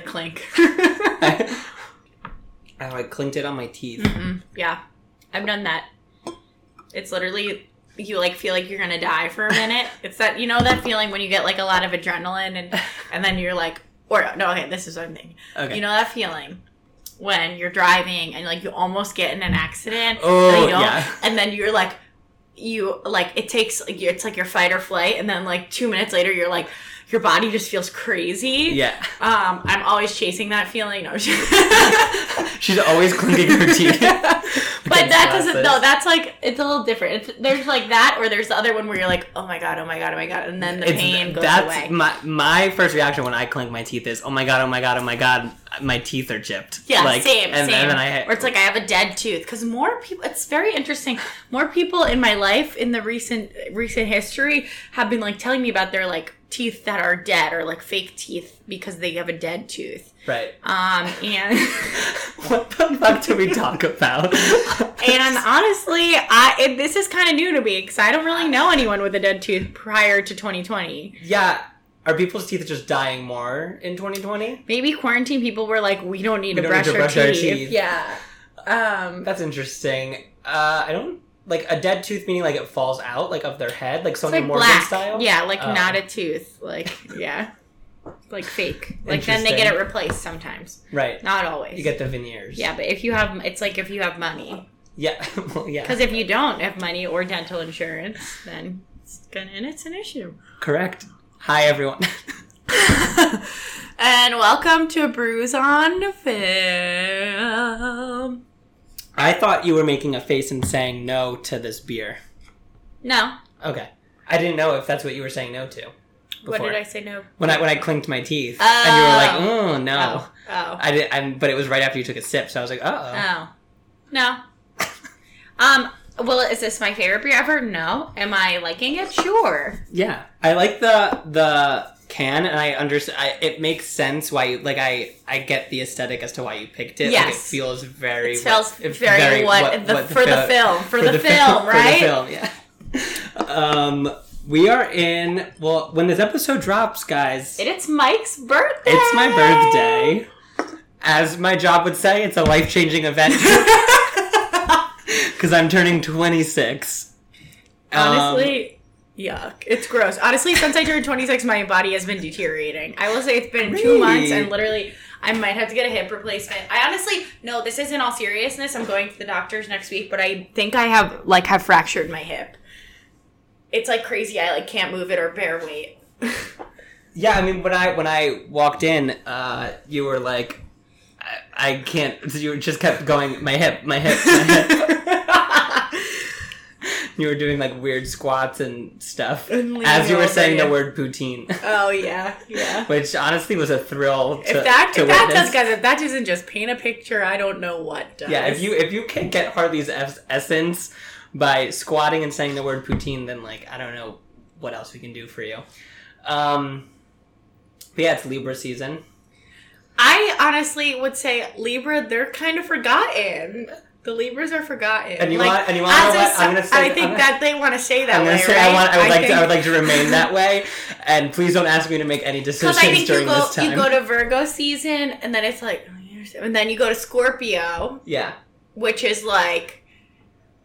clink. I, I like clinked it on my teeth. Mm, yeah, I've done that. It's literally you like feel like you're gonna die for a minute. It's that you know that feeling when you get like a lot of adrenaline and and then you're like, or no, okay, this is what I'm thinking. Okay. You know that feeling when you're driving and like you almost get in an accident Oh, and you don't, yeah. and then you're like, you like it takes like it's like your fight or flight, and then like two minutes later you're like. Your body just feels crazy. Yeah. Um, I'm always chasing that feeling. No, She's always clinking her teeth. But that doesn't. No, that's like it's a little different. It's, there's like that, or there's the other one where you're like, oh my god, oh my god, oh my god, and then the It's- pain goes that's away. my my first reaction when I clink my teeth is oh my god oh my god oh my god my teeth are chipped yeah, like, same, and, same. and I or it's like I have a dead tooth because more people. It's very interesting. More people in my life in the recent recent history have been like telling me about their like teeth that are dead or like fake teeth because they have a dead tooth. right Um, and what the fuck do we talk about and honestly, I it, this is kind of new to me because I don't really know anyone with a dead tooth prior to 2020. yeah are people's teeth just dying more in 2020 Maybe quarantine people were like, we don't need, We to, don't need brush to our brush our teeth. teeth. Yeah. Um, that's interesting uh I don't like a dead tooth meaning like it falls out like of their head like it's Sonia like Morgan black. style Yeah, like Oh. not a tooth. Like, yeah. Like fake. Like then they get it replaced sometimes. right Not always. you get the veneers yeah, but if you have, it's like if you have money. yeah well, yeah Because if you don't have money or dental insurance, then it's gonna, and it's an issue. correct hi everyone and welcome to Bruise on the Film. I thought you were making a face and saying no to this beer No. Okay. I didn't know if that's what you were saying no to. What did I say no? When I when I clinked my teeth, and you were like, "Oh no," Oh. Oh. I did, and but it was right after you took a sip, so I was like, "Uh Oh. Oh. No. um, well, is this my favorite beer ever? No. Am I liking it? Sure. yeah." I like the the can, and I understand. I, it makes sense why, you, like, I I get the aesthetic as to why you picked it. Like, it Yes. feels very. It smells what- it's very, what, the, for the film. For, the, fil- film, right? For the film, yeah. um, we are in. Well, when this episode drops, guys, And it's Mike's birthday. It's my birthday. As my job would say, it's a life changing event. Because I'm turning 26. Um, Honestly, yuck. It's gross. Honestly, since I turned 26, my body has been deteriorating. I will say it's been two months and literally I might have to get a hip replacement. I honestly, no, this is in all seriousness. I'm going to the doctors next week, but I think I have, like, have fractured my hip. It's like crazy. I, like, can't move it or bear weight. yeah, I mean, when I when I walked in, uh, you were like, I, I can't. You just kept going, my hip, my hip, my hip. you were doing like weird squats and stuff And as you were saying the word poutine, oh, yeah, yeah. which honestly was a thrill. To, if that, to if that does, guys, if that doesn't just paint a picture, I don't know what does. Yeah, if you if you can get Harley's es- essence by squatting and saying the word poutine, then like I don't know what else we can do for you. Um, but yeah, it's Libra season. I honestly would say Libra, they're kind of forgotten. The Libras are forgotten. And you want- and you as know a I'm gonna say- I think gonna- that they want to say that I'm gonna way, say right? I want. I would like. To, I would like to remain that way. And please don't ask me to make any decisions I think you during go, this time. you go to Virgo season, and then it's like, oh, and then you go to Scorpio, yeah, which is like,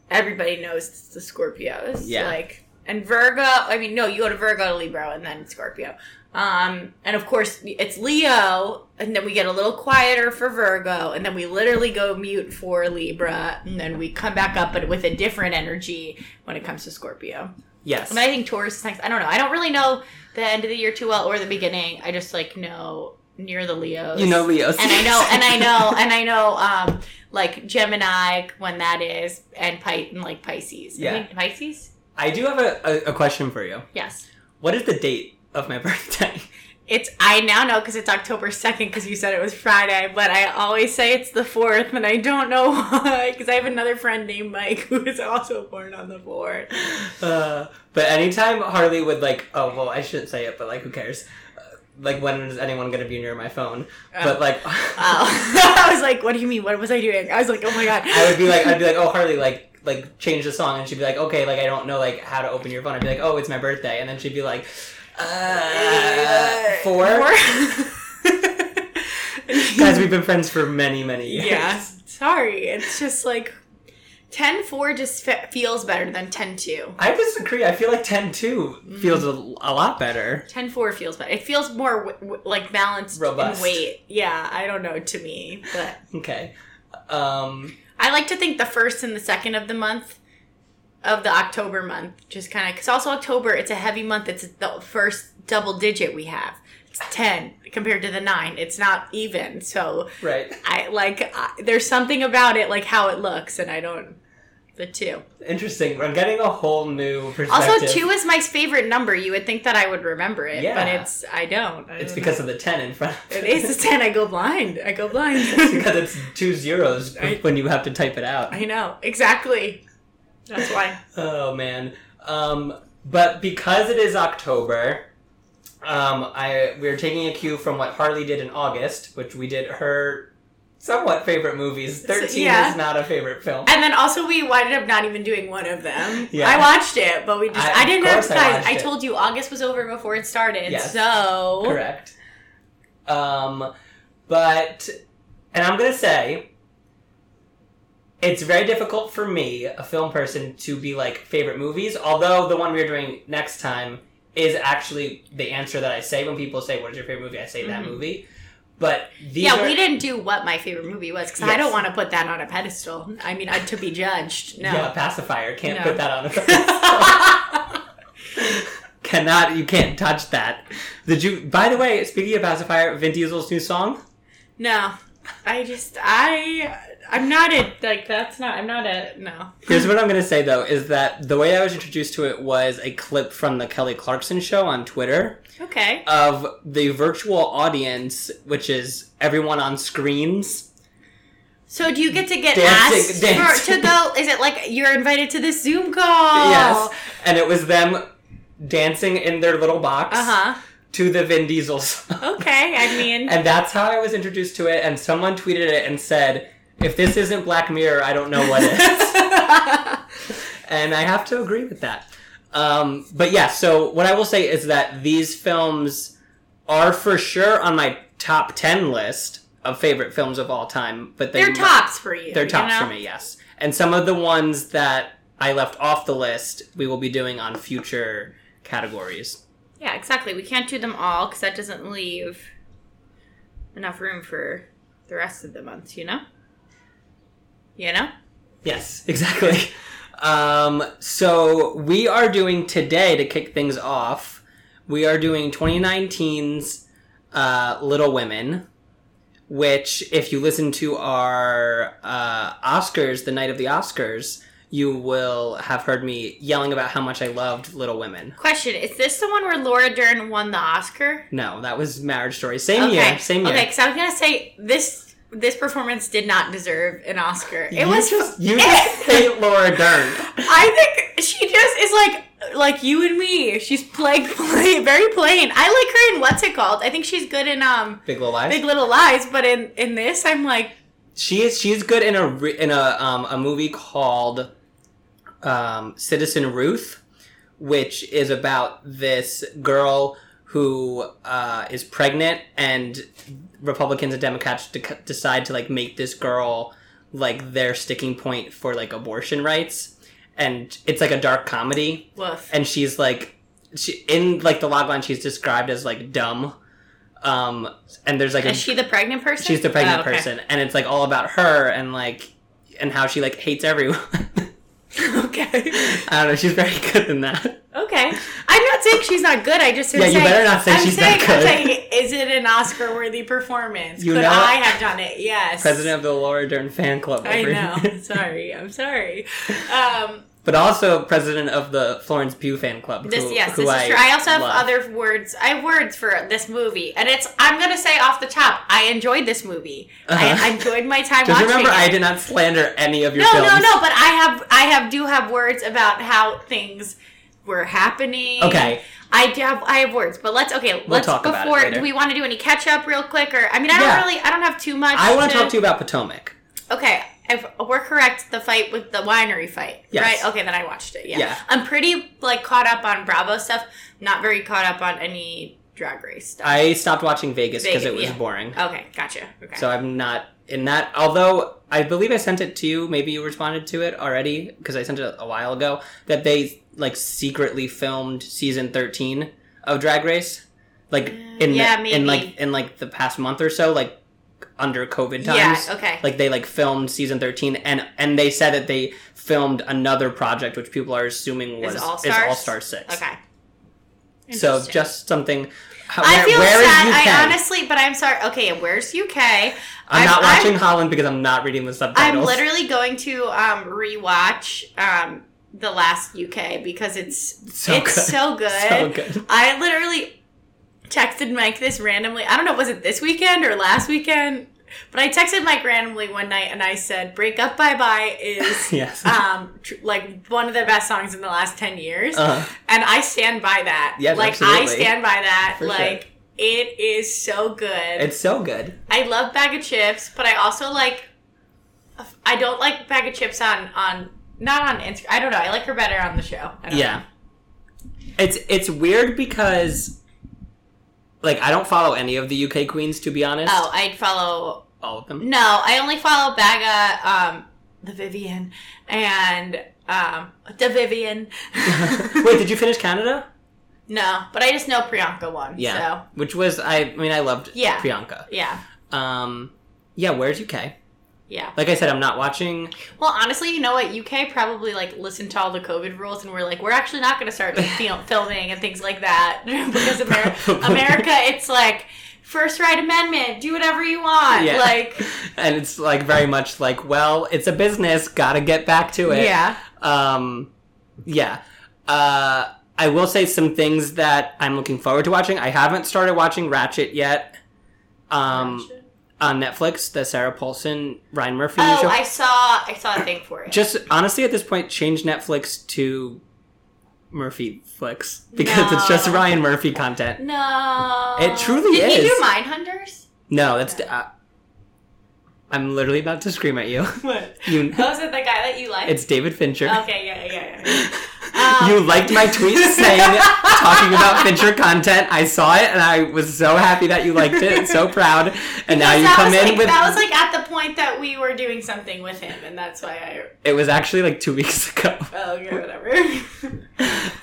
everybody knows it's the Scorpios. Yeah. Like, and Virgo, I mean, no, you go to Virgo to Libra, and then Scorpio. Um, and of course, it's Leo, and then we get a little quieter for Virgo, and then we literally go mute for Libra, and then we come back up, but with a different energy when it comes to Scorpio. yes. And I think Taurus is next. I don't know. I don't really know the end of the year too well or the beginning. I just like know near the Leos. you know Leos. And I know, and I know, and I know, um, like Gemini when that is, and Pi- and like Pisces. I Yeah. Pisces. I do have a, a, a question for you. Yes. What is the date of my birthday? It's I now know because it's October second because you said it was Friday, but I always say it's the fourth, and I don't know why because I have another friend named Mike who is also born on the fourth. Uh, but anytime Harley would like, oh well, I shouldn't say it, but like, who cares? Uh, like, when is anyone gonna be near my phone? But like, Oh, I was like, "What do you mean? What was I doing?" I was like, "Oh my god!" I would be like, I'd be like, oh Harley, like, like change the song, and she'd be like, okay, like I don't know like how to open your phone. I'd be like, oh, it's my birthday, and then she'd be like, uh, four. Guys, we've been friends for many, many years. Yeah. Sorry. It's just like 10 4 just fe- feels better than 10 2. I disagree. I feel like 10 2 feels a, a lot better. 10 4 feels better. It feels more w- w- like balanced Robust. in weight. Yeah, I don't know to me, but Okay. Um, I like to think the first and the second of the month of the October month just kind of cuz also October it's a heavy month. It's the first double digit we have. It's 10 compared to the 9. It's not even. So right. I like I, there's something about it like how it looks and I don't the 2. Interesting. I'm getting a whole new perspective. Also 2 is my favorite number. You would think that I would remember it, but it's I don't. I It's don't because of the 10 in front know. of it is the 10 I go blind. I go blind. It's because it's two zeros I- when you have to type it out. I know. Exactly. That's why. Oh man. Um, but because it is October, um, I we're taking a cue from what Harley did in August, which we did her somewhat favorite movies. Thirteen yeah. is not a favorite film. And then also we winded up not even doing one of them. Yeah. I watched it, but we just I- I, didn't have course I I, told you August was over before it started. Yes. So Correct. Um, but and I'm gonna say. It's very difficult for me, a film person, to be like favorite movies. Although the one we're doing next time is actually the answer that I say when people say, "What is your favorite movie?" I say that Mhm. movie. But these yeah, are, we didn't do what my favorite movie was because I don't want to put that on a pedestal. I mean, to be judged. No. Yeah, pacifier can't No. put that on a pedestal. Cannot you can't touch that. Did you? By the way, speaking of pacifier, Vin Diesel's new song. no. I just I I'm not a like that's not I'm not a no. Here's what I'm gonna say though: is that the way I was introduced to it was a clip from the Kelly Clarkson show on Twitter Okay. of the virtual audience, which is everyone on screens. So do you get to get Dancing- asked dancing. For, to go? Is it like you're invited to this Zoom call? Yes, and it was them dancing in their little box Uh huh. to the Vin Diesel song. Okay. I mean, And that's how I was introduced to it. And someone tweeted it and said, "If this isn't Black Mirror, I don't know what is." and I have to agree with that. Um, but yeah, so what I will say is that these films are for sure on my top ten list of favorite films of all time. But they they're tops for you. They're you tops know? for me, yes. And some of the ones that I left off the list, we will be doing on future categories. Yeah, exactly. We can't do them all because that doesn't leave enough room for the rest of the month. You know. You know. Yes, exactly. Um, so we are doing today to kick things off. We are doing 2019's uh, Little Women, which, if you listen to our uh, Oscars, the night of the Oscars, you will have heard me yelling about how much I loved Little Women. Question: Is this the one where Laura Dern won the Oscar? No, that was Marriage Story. Same year. Same year. Okay, because I was gonna say this this performance did not deserve an Oscar. It you was just you just hate Laura Dern. I think she just is like like you and me. She's like play, very plain. I like her in what's it called? I think she's good in um Big Little Lies. Big Little Lies, but in in this, I'm like She is she's good in a in a um a movie called um Citizen Ruth, which is about this girl who uh, is pregnant and Republicans and Democrats de- decide to like make this girl like their sticking point for like abortion rights, and it's like a dark comedy, woof. and she's like she in like the logline she's described as like dumb. Um, and there's like a Is she the pregnant person? She's the pregnant Oh, okay. person, and it's like all about her and like and how she like hates everyone. okay. I don't know. She's very good in that. Okay. I'm not saying she's not good. I just am Yeah, you saying, better not say I'm she's saying, not I'm good. saying, is it an Oscar-worthy performance? You Could know- I have done it? Yes. President of the Laura Dern fan club. I know. here. sorry. I'm sorry. Um, but also president of the Florence Pugh fan club. This who- yes, who this is true. I also have love. other words. I have words for this movie, and it's. I'm gonna say off the top, I enjoyed this movie. I, Uh-huh. I enjoyed my time Just watching remember, it. I did not slander any of your no, films. no, no. But I have, I have, do have words about how things were happening. Okay. I do have, I have words, but let's okay. let's talk about it before. Do we want to do any catch up real quick, or I mean, I don't Yeah. really, I don't have too much. I want to talk to you about Potomac. Okay, if we're correct, the fight with the winery fight, Yes. right? Okay, then I watched it. Yeah. Yeah. I'm pretty like caught up on Bravo stuff. Not very caught up on any Drag Race stuff? I stopped watching Vegas because it was yeah. boring. okay, gotcha. Okay. So I'm not in that. Although I believe I sent it to you. Maybe you responded to it already because I sent it a while ago. That they like secretly filmed season 13 of Drag Race, like in Uh, yeah, the, maybe. in like in like the past month or so, like under COVID times. yeah. Okay. Like they like filmed season 13 and and they said that they filmed another project which people are assuming was Is All-Stars? Star 6. okay. So just something how, I feel where sad. I honestly, but I'm sorry. Okay, where's UK? I'm, I'm- not I'm- watching Holland because I'm not reading the subtitles. I'm literally going to um, rewatch um, the last UK because it's So it's good. so good. so good. I literally texted Mike this randomly. I don't know, was it this weekend or last weekend? But I texted Mike randomly one night and I said, "Break Up Bye Bye is Yes. um tr- like one of the best songs in the last ten years." Uh, and I stand by that. Yes, like I stand by that. For sure. like it is so good. it's so good. I love Baga Chipz, but I also like. I don't like Baga Chipz on on not on Instagram. I don't know. I like her better on the show. I don't Yeah. It's it's weird because like I don't follow any of the UK queens to be honest. Oh, I'd follow. All of them. No, I only follow Baga, um, the Vivienne, and um, the Vivienne. Wait, did you finish Canada? No, but I just know Priyanka won. Yeah. So Which was I, I mean I loved Yeah. Priyanka. yeah, Um yeah, where's UK? Yeah. Like I said, I'm not watching Well, honestly, you know what? UK probably like listened to all the COVID rules and we're like, we're actually not going to start fil- filming and things like that because America, America, it's like first right amendment, do whatever you want. Yeah. Like, and it's like very much like, well, it's a business, gotta get back to it. yeah, Um, yeah. Uh, I will say some things that I'm looking forward to watching. I haven't started watching Ratched yet. Um, on Netflix, the Sarah Paulson Ryan Murphy Oh, show. I saw, I saw a thing for it. Just honestly, at this point, change Netflix to Murphy Flicks because it's just Ryan Murphy content. no, It truly Did he is. do Mindhunters? No, that's. Uh, I'm literally about to scream at you. What? You. Oh, is it the guy that you like? It's David Fincher. okay, yeah, yeah, yeah. Um, you liked my tweet saying talking about Fincher content. I saw it and I was so happy that you liked it. So proud. And now you come in like, with that was like at the point that we were doing something with him, and that's why I. it was actually like two weeks ago. Oh, okay, whatever.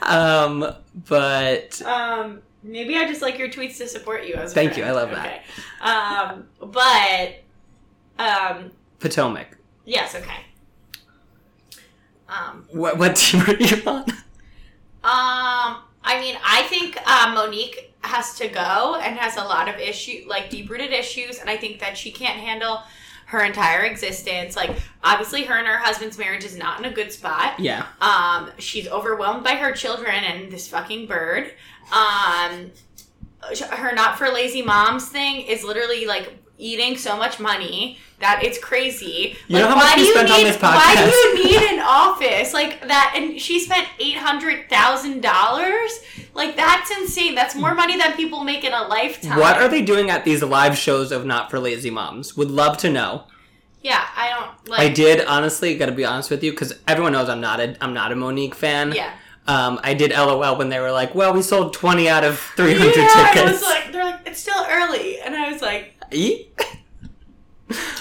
Um, but Um, maybe I just like your tweets to support you as Thank friend. you, I love that. Okay. Um, but um, Potomac. yes, okay. Um, What what team are you on? um, I mean, I think uh, Monique has to go and has a lot of issue, like deep rooted issues, and I think that she can't handle her entire existence. Like, obviously, her and her husband's marriage is not in a good spot. Yeah. Um, she's overwhelmed by her children and this fucking bird. Um, her not for lazy moms thing is literally like eating so much money that it's crazy. You like, know how much why we do you spent on need, this Why do you need an office like that? And she spent eight hundred thousand dollars. Like that's insane. That's more money than people make in a lifetime. What are they doing at these live shows of Not for Lazy Moms? Would love to know. Yeah, I don't like. I did honestly. Got to be honest with you, because everyone knows I'm not a I'm not a Monique fan. Yeah. Um, I did LOL when they were like, "Well, we sold 20 out of 300 yeah, I was like, they're like, it's still early, and I was like, Eat?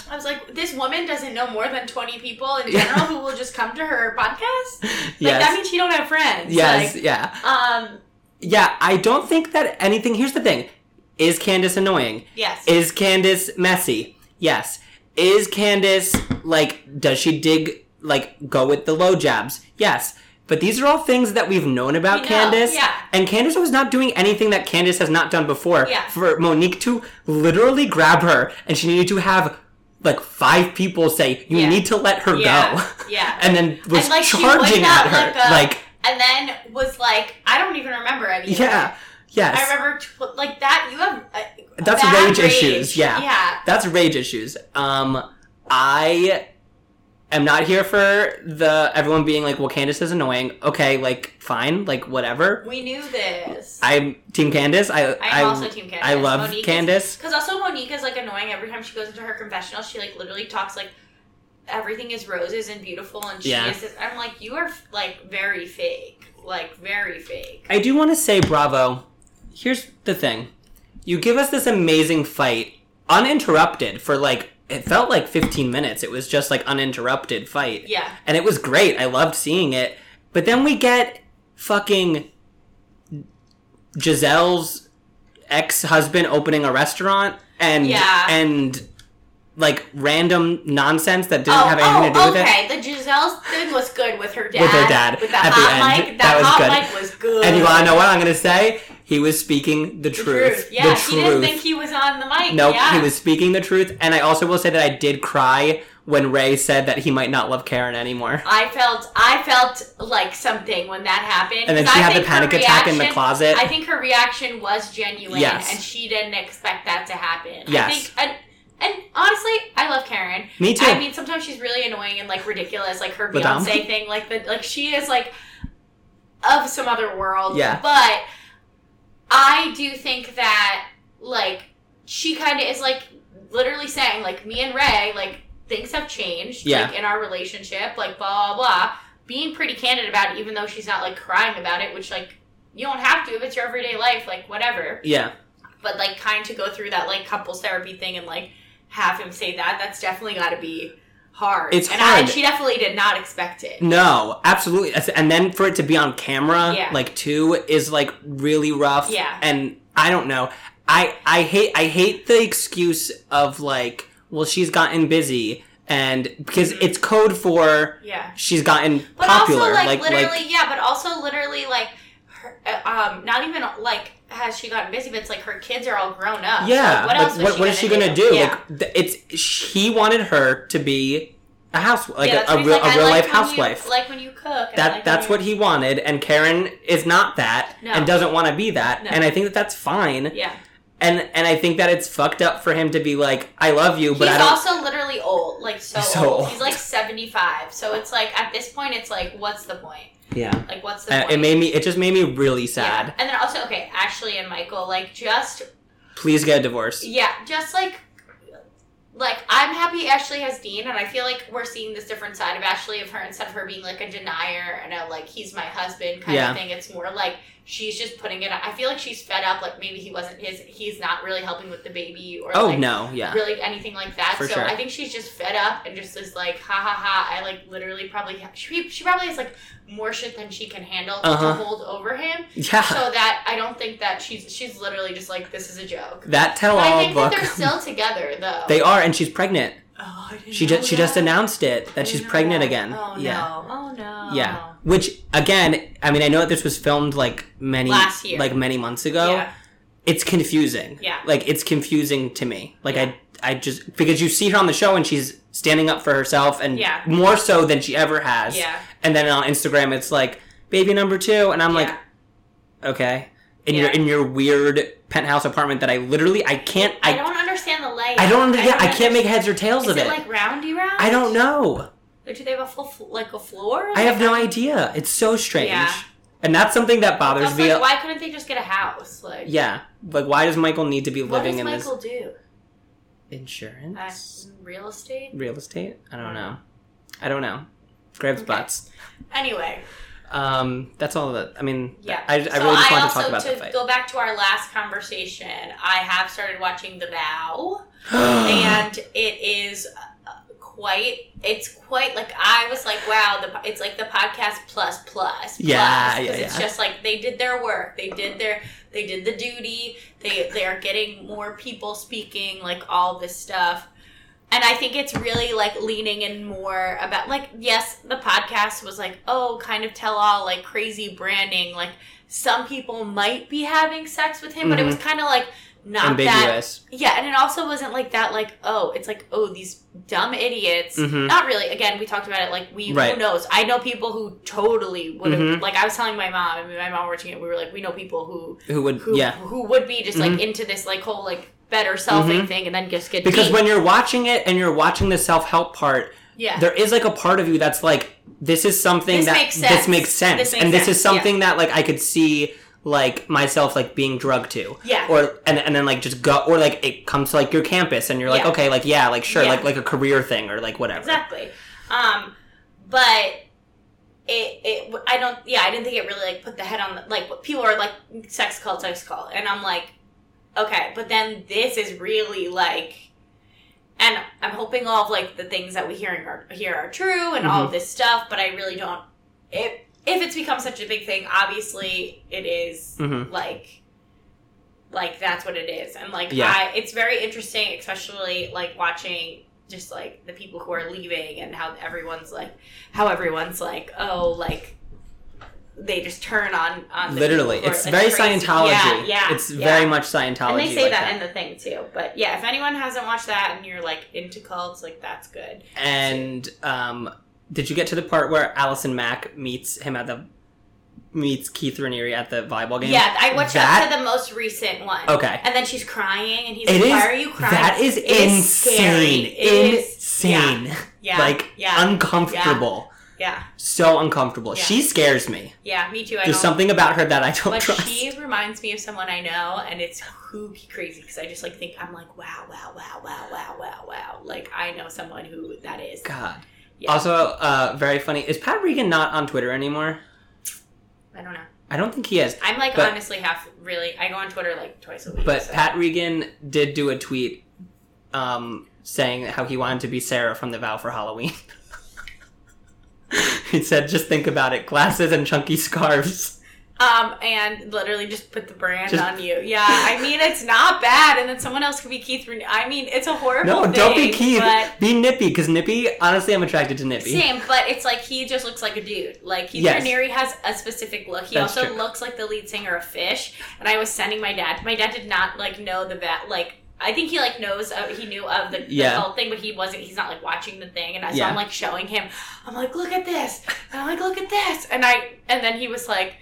I was like, this woman doesn't know more than 20 people in general who will just come to her podcast? Like, yes. that means she don't have friends. yes. Like, yeah. um, Yeah. I don't think that anything. Here's the thing: Is Candace annoying? yes. Is Candace messy? Yes. Is Candace like? Does she dig? Like, go with the low jabs? Yes. But these are all things that we've known about We know, Candace. yeah. And Candace was not doing anything that Candace has not done before. Yeah. For Monique to literally grab her and she needed to have like five people say, You Yeah. need to let her yeah. go. Yeah. and then was And, like, charging at her. Like, and then was like, I don't even remember any of yeah. Yes. I remember, tw- like, that, you have. Uh, That's bad rage issues, yeah. Yeah. That's rage issues. Um, I am not here for the everyone being like, "Well, Candace is annoying." Okay, like fine, like whatever. We knew this. I'm Team Candace. I I'm I, also Team Candace. I love Monique Candace. Because also Monique is like annoying every time she goes into her confessional. She like literally talks like everything is roses and beautiful, and she Yeah. is. This, I'm like, you are like very fake, like very fake. I do want to say bravo here's the thing. You give us this amazing fight uninterrupted for like it felt like 15 minutes. It was just like uninterrupted fight. Yeah. And it was great. I loved seeing it. But then we get fucking Gizelle's ex-husband opening a restaurant and Yeah. and like random nonsense that didn't Oh, have anything to do oh, with it. okay. The Giselle thing was good with her dad. With her dad, With the at the hot end. mic. That That, was hot good. mic was good. And you want to know what I'm going to say? He was speaking the, The truth. Yeah, the truth. didn't think he was on the mic. Nope, yeah. he was speaking the truth. And I also will say that I did cry when Ray said that he might not love Karen anymore. I felt I felt like something when that happened. And then she I had the panic attack in the closet. I think her reaction was genuine, Yes. and she didn't expect that to happen. I Yes. think, and, and honestly, I love Karen. Me too. I mean, sometimes she's really annoying and like ridiculous, like her? Beyonce thing. Like the like she is like of some other world. Yeah. But I do think that like she kind of is like literally saying like me and Ray like things have changed Yeah. like in our relationship like blah blah blah being pretty candid about it even though she's not like crying about it which like you don't have to if it's your everyday life like whatever yeah. but like kind to go through that like couples therapy thing and like have him say that that's definitely got to be hard It's and hard. I, she definitely did not expect it No, absolutely. And then for it to be on camera, Yeah. like too, is like really rough. Yeah. And I don't know. I I hate I hate the excuse of like, well, she's gotten busy, and because Mhm. it's code for yeah she's gotten But popular. also, like, like literally, like yeah. But also, literally, like, her, uh, um, not even like has she gotten busy, but it's like her kids are all grown up. Yeah. like, what else? what, she what is she gonna do? Yeah. Like th- it's he wanted her to be a house like Yeah, a, a real like, a real life housewife. You, like when you cook. that like that's what he wanted and Karen is not that No. and doesn't want to be that No. and I think that that's fine Yeah. and and I think that it's fucked up for him to be like I love you but He's I don't also literally old, like so, so old. old. He's like seventy five. So it's like at this point, it's like, what's the point? Yeah Like, what's the Uh, point? it made me it just made me really Yeah. sad And then also, okay, Ashley and Michael, like, just please get a divorce Yeah, just like like I'm happy Ashley has Dean, and I feel like we're seeing this different side of Ashley of her instead of her being like a denier and a like he's my husband kind Yeah. of thing. It's more like she's just putting it. I feel like she's fed up. Like maybe he wasn't his. He's not really helping with the baby or oh like no yeah really anything like that. For so sure. I think she's just fed up and just is like ha ha ha. I like literally probably she she probably has like more shit than she can handle Uh-huh. to hold over him. yeah So that I don't think that she's she's literally just like this is a joke. that tell But I all think book that they're still together, though. they are and she's pregnant Oh, I didn't she know just she just announced it that she's pregnant that. again Oh yeah no! Oh no! Yeah. Which again, I mean, I know that this was filmed like many Last year. like many months ago. Yeah. It's confusing. Yeah. Like it's confusing to me. Like Yeah. I I just because you see her on the show and she's standing up for herself and Yeah. more so than she ever has. Yeah. And then on Instagram it's like baby number 2 and I'm like okay. In Yeah. your in your weird penthouse apartment that I literally I can't I, I don't understand the layout. I don't under, yeah, I can't make heads or tails Is of it, it. like roundy round? I don't know. Or do they have a full like a floor? I have no idea. It's so strange. Yeah. And that's something that bothers me. like, why couldn't they just get a house? Like, Yeah, like why does Michael need to be living in this? what living does in Michael do? insurance, Uh, real estate. real estate? I don't know. I don't know. Grabs Okay. butts. Anyway, Um, that's all that. I mean, yeah. I, I So just wanted to talk about the fight. go back to our last conversation, I have started watching The Vow. and it is quite it's quite like i was like wow the it's like the podcast plus plus Yeah, plus, yeah, 'cause it's just like they did their work they did their they did the duty they they are getting more people speaking like all this stuff. And i think it's really like leaning in more about like yes the podcast was like oh kind of tell all like crazy branding like some people might be having sex with him but it was mm-hmm. kind of like not that yeah, and it also wasn't like that. Like, oh, it's like, oh, these dumb idiots. Mhm. Not really. Again, we talked about it. Like, we Right. who knows? I know people who totally would have. Mhm. Like, I was telling my mom. I mean, my mom watching it. We were like, we know people who Who would? who yeah. who would be just like into this like whole like better selfing Mhm. thing, and then just get Because when you're watching it and you're watching the self help part, yeah, there is like a part of you that's like, this is something This that makes this makes sense, This makes and this is something that like I could see like myself like being drugged to. yeah, or and, and then like just go or like it comes to like your campus and you're like Yeah. okay like yeah like sure Yeah. like like a career thing or like whatever exactly. Um, but it, it I don't yeah I didn't think it really like put the head on the, like people are like sex cult sex cult and I'm like okay but then this is really like and I'm hoping all of like the things that we hearing are here are true and all of this stuff but I really don't if if it's become such a big thing obviously it is hmm like like that's what it is and like Yeah. I, it's very interesting especially like watching just like the people who are leaving and how everyone's like how everyone's like oh like they just turn on on the Literally, it's very crazy. Scientology. yeah yeah it's yeah. very much Scientology. and they say like that, in the thing too but yeah if anyone hasn't watched that and you're like into cults like that's good And um, did you get to the part where Allison Mack meets him at the meets Keith Raniere at the volleyball game? yeah i watched That- up to the most recent one Okay. and then she's crying and he's It like is. why are you crying That is It is scary. insane. Is- insane. yeah Like yeah uncomfortable. yeah So uncomfortable. Yeah. She scares me. yeah me too I There's something about her that I don't But trust. she reminds me of someone I know, and it's kooky crazy because I just like think I'm like, wow, wow, wow, wow, wow, wow, wow. Like I know someone who that is. God. Yeah. Also, uh, very funny. Is Pat Regan not on Twitter anymore? I don't know. I don't think he is. I'm like But- honestly half really. I go on Twitter like twice a week. But so- Pat Regan did do a tweet um, saying how he wanted to be Sarah from The Vow for Halloween. he said, just think about it glasses and chunky scarves. Um, and literally just put the brand Just- on you. Yeah, I mean it's not bad, and then someone else could be Keith. Ren- I mean it's a horrible. No, thing, don't be Keith. But Be Nippy, because Nippy, honestly, I'm attracted to Nippy. Same, but it's like he just looks like a dude. Like Keith Yes. Raniere has a specific look. He That's also true. looks like the lead singer of Phish. And I was sending my dad. My dad did not like know the vet. Like I think he like knows. Uh, he knew of the, the Yeah. cult thing, but he wasn't. He's not like watching the thing. And I, so Yeah. I'm like showing him. I'm like, look at this. And I'm like, look at this. And I and then he was like,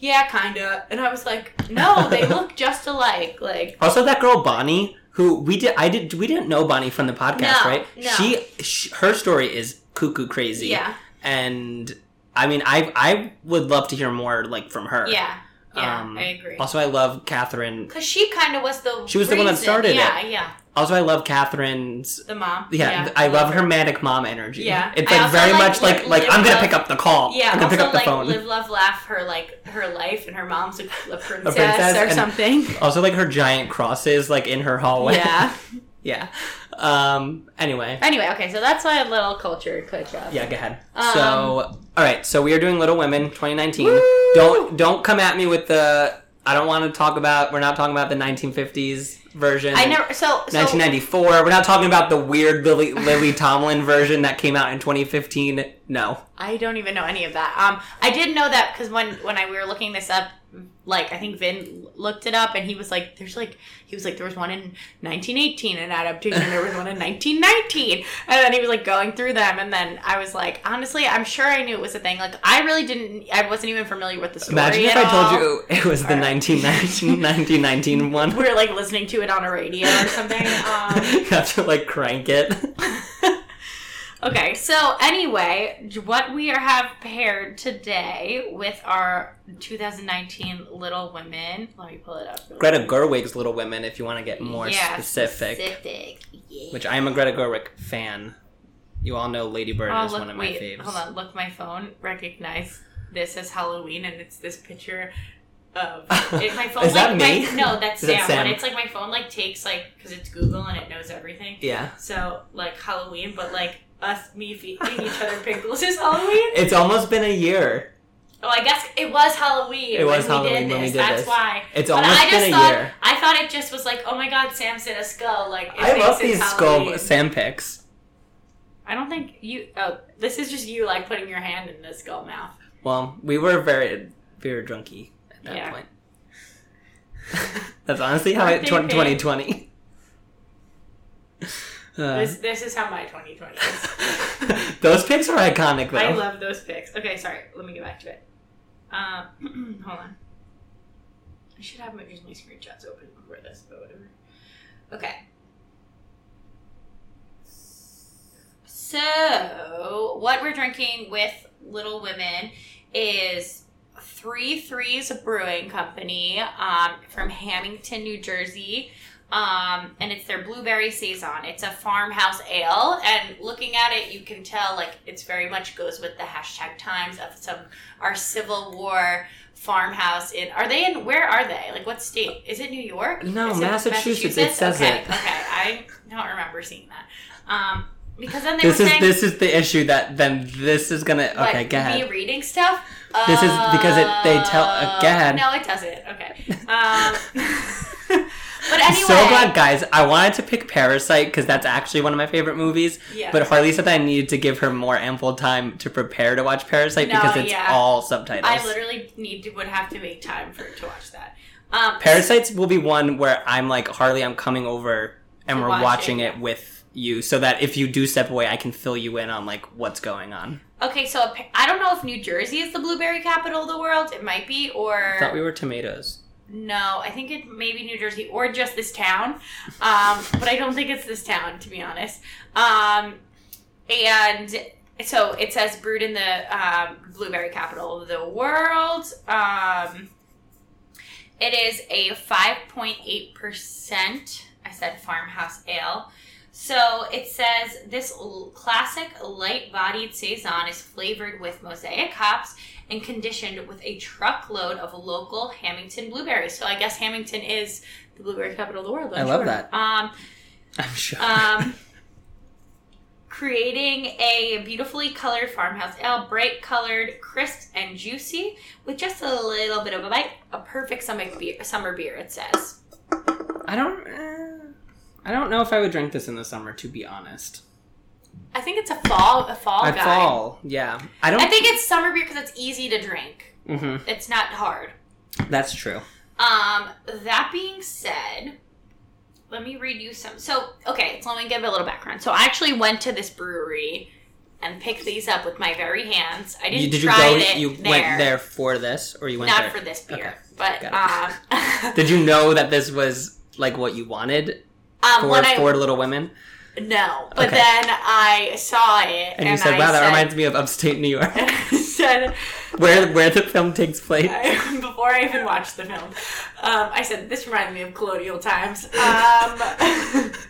yeah, kinda. And I was like, no, they look just alike. Like Also, that girl Bonnie, who we did, I did, we didn't know Bonnie from the podcast, No, right? no. She, sh her story is cuckoo crazy. yeah, and I mean, I, I would love to hear more like from her. yeah, yeah. Um, I agree. Also, I love Catherine. Because she kind of was the She was the one that reason- started it. Yeah, yeah. Also, I love Catherine's. The mom. Yeah, I love her manic mom energy. Yeah. it's like very like much like like I'm gonna Love- pick up the call. Yeah, I'm gonna also pick up the like phone. live, love, laugh. Her like her life, and her mom's a, a princess, princess, or something. Also, like her giant crosses like in her hallway. Yeah. yeah. Um. Anyway. Anyway, okay, so that's my little culture catch up. Yeah. Go ahead. Um, so, all right. So we are doing Little Women 2019. Woo! Don't don't come at me with the. I don't want to talk about. We're not talking about the 1950s version. I never. So, so 1994. We're not talking about the weird Lily, Lily Tomlin version that came out in 2015. No. I don't even know any of that. Um, I did know that because when when I we were looking this up, like I think Vin looked it up and he was like, "There's like," he was like, "There was one in 1918, an adaptation. There was one in 1919," and then he was like going through them, and then I was like, honestly, I'm sure I knew it was a thing. Like I really didn't. I wasn't even familiar with the story. Imagine if I told you it was the Or- 1919, 1919 one. we were like listening to it on a radio or something. Um, you have to like crank it. Okay, so anyway, what we have paired today with our 2019 Little Women. Let me pull it up. Greta Gerwig's Little Women, if you want to get more Yeah, specific. Specific. Yeah. Which I am a Greta Gerwig fan. You all know Lady Bird oh, is look, one of my wait, faves. hold on. Look, my phone recognize this as Halloween, and it's this picture of it, my phone. Is that like, me? My, no, that's Is that Sam, Sam? But it's like my phone like takes like because it's Google and it knows everything. Yeah. So like Halloween, but like us, me feeding each other pickles is Halloween. It's almost been a year. Oh, I guess it was Halloween. It was when Halloween we did this. when we did That's this. why. It's But almost I just been a thought year. I thought it just was like, oh my god, Sam's in a skull. Like I love these skull Halloween. Sam pics. I don't think you. Oh, this is just you like putting your hand in the skull mouth. Well, we were very, we were drunky at that Yeah. point. That's honestly how it 2020. Uh, This this is how my 2020 is. those pics are iconic though. I love those pics. Okay, sorry. Let me get back to it. Um, hold on. I should have my, just my screenshots open before this, but whatever. Okay. So, what we're drinking with Little Women is Three Threes Brewing Company um, from Hammonton, New Jersey. Um, and it's their blueberry saison. It's a farmhouse ale, and looking at it, you can tell like it's very much goes with the hashtag times of some our Civil War farmhouse in. Are they in? Where are they? Like what state? Is it New York? No, it Massachusetts, it says okay, it. Okay, I don't remember seeing that. Um, because then they This were is saying this is the issue that then this is gonna what, okay. Go me reading stuff. This is because it- they tell- again go ahead. No, it doesn't. Okay. Um, but anyway, So glad, guys. I wanted to pick Parasite because that's actually one of my favorite movies. Yeah. But Harley said that I needed to give her more ample time to prepare to watch Parasite No, because it's yeah. all subtitles. I literally need to would have to make time for to watch that. Um, Parasites will be one where I'm like Harley. I'm coming over and we're watch watching it. it with you, so that if you do step away, I can fill you in on like what's going on. Okay, so I don't know if New Jersey is the blueberry capital of the world. It might be, or I thought we were tomatoes. No, I think it may be New Jersey or just this town. Um, but I don't think it's this town, to be honest. Um, and so it says brewed in the um, blueberry capital of the world. Um, it is a 5.8%. I said farmhouse ale. So it says this classic light bodied Saison is flavored with mosaic hops and conditioned with a truckload of local Hammonton blueberries. So I guess Hammonton is the blueberry capital of the world. I'm I love sure. that. Um, I'm sure. um, creating a beautifully colored farmhouse ale, bright colored, crisp and juicy, with just a little bit of a bite. A perfect summer beer. Summer beer, it says. I don't. Uh, I don't know if I would drink this in the summer, to be honest. I think it's a fall, a fall I guy. fall. Yeah, I don't. I think it's summer beer because it's easy to drink. hmm It's not hard. That's true. Um, that being said, let me read you some. So, okay, so let me give a little background. So, I actually went to this brewery and picked these up with my very hands. I didn't You, did you try go? it You there. went there for this, or you went Not there? for this beer, Okay. but um, Did you know that this was like what you wanted um, for I for Little Women? No, but Okay. then I saw it And, you said, I "Wow, that said, reminds me of upstate New York, said where where the film takes place." I- before I even watched the film, um, I said this reminds me of colonial times. Um,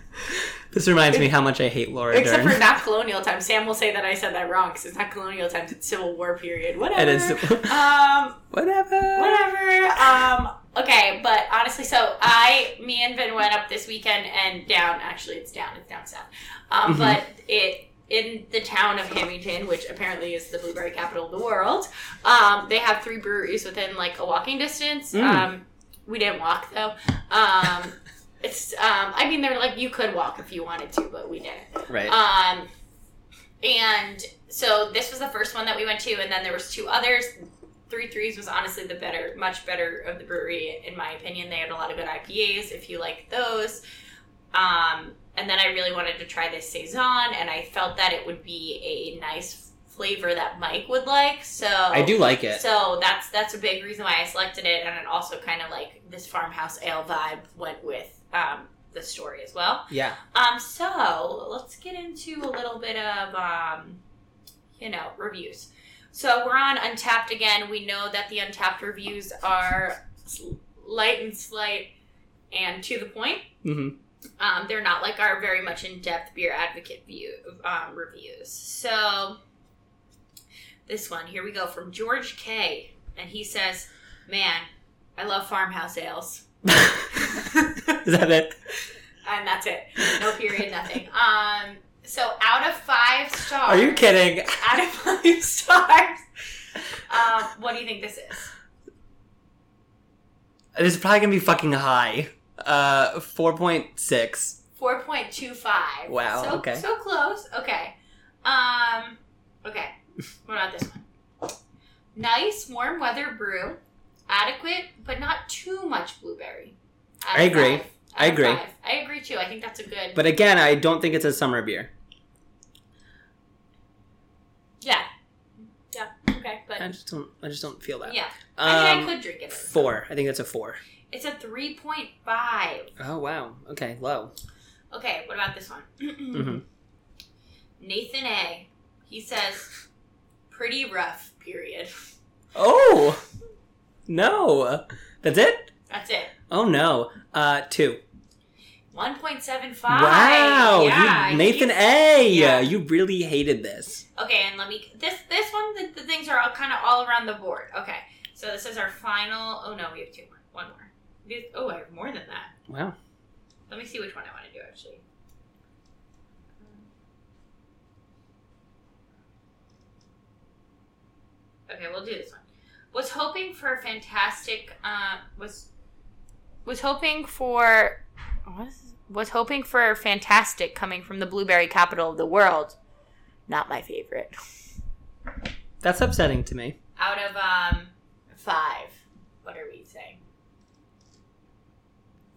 This reminds me how much I hate Laura Except Dern. for not colonial times. Sam will say that I said that wrong because it's not colonial times. It's Civil War period. Whatever. It is- Um, Whatever. whatever. Um, okay, but honestly, so I, me and Vin went up this weekend and down. Actually, it's down. It's down south. Um, Mhm. but it in the town of Hammonton, which apparently is the blueberry capital of the world. Um, they have three breweries within like a walking distance. Mm. Um, we didn't walk though. Um, it's. Um, I mean, they're like you could walk if you wanted to, but we didn't. Right. Um, and so this was the first one that we went to, and then there was two others. Three Threes was honestly the better, much better of the brewery in my opinion. They had a lot of good IPAs if you like those. Um, and then I really wanted to try this saison, and I felt that it would be a nice flavor that Mike would like. So I do like it. So that's that's a big reason why I selected it, and it also kind of like this farmhouse ale vibe went with um, the story as well. yeah. Um, so let's get into a little bit of, um, you know, reviews. So we're on Untappd again. We know that the Untappd reviews are light and slight and to the point. hmm Um, they're not like our very much in depth BeerAdvocate view um, reviews. So this one, here we go from George K. And he says, "Man, I love farmhouse ales." Is that it? and that's it. No period, nothing. Um, so out of five stars. Are you kidding? Out of five stars. Um, what do you think this is? This is probably gonna be fucking high. Uh, four point six. Four point two five. Wow, So, okay. So close. Okay. Um. Okay. What about this one? Nice warm weather brew. Adequate, but not too much blueberry. I agree. five. I agree. five. I agree too. I think that's a good. But again, I don't think it's a summer beer. Yeah. Yeah. Okay. But I just don't. I just don't feel that. yeah. I mean, Um, I could drink it. four. I think that's a four. It's a three point five. Oh wow. Okay, low. Okay, what about this one? hmm Nathan A. He says, pretty rough, period. Oh no, that's it. That's it. Oh no. Uh, two. 1.75. Wow, Yeah, you, Nathan A. yeah. You really hated this. Okay, and let me this this one the, the things are all kind of all around the board. Okay, so this is our final. Oh no, we have two more. One more. This- Oh, I have more than that. Wow. Let me see which one I want to do actually. Okay, we'll do this one. Was hoping for a fantastic. Uh, was was hoping for. What is, was hoping for fantastic coming from the blueberry capital of the world. Not my favorite. That's upsetting to me. Out of um five, what are we saying?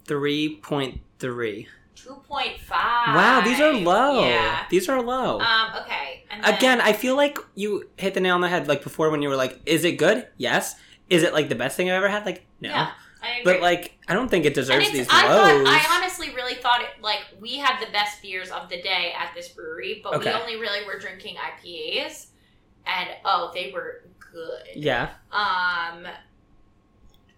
3.3. Two point five. Wow, these are low. Yeah. These are low. Um. Okay. And then, Again, I feel like you hit the nail on the head like before when you were like, is it good? Yes. Is it like the best thing I've ever had? Like, no. Yeah, I agree. But like, I don't think it deserves these I lows. thought I honestly really thought it like we had the best beers of the day at this brewery, but Okay. we only really were drinking IPAs, and oh, they were good. yeah. Um.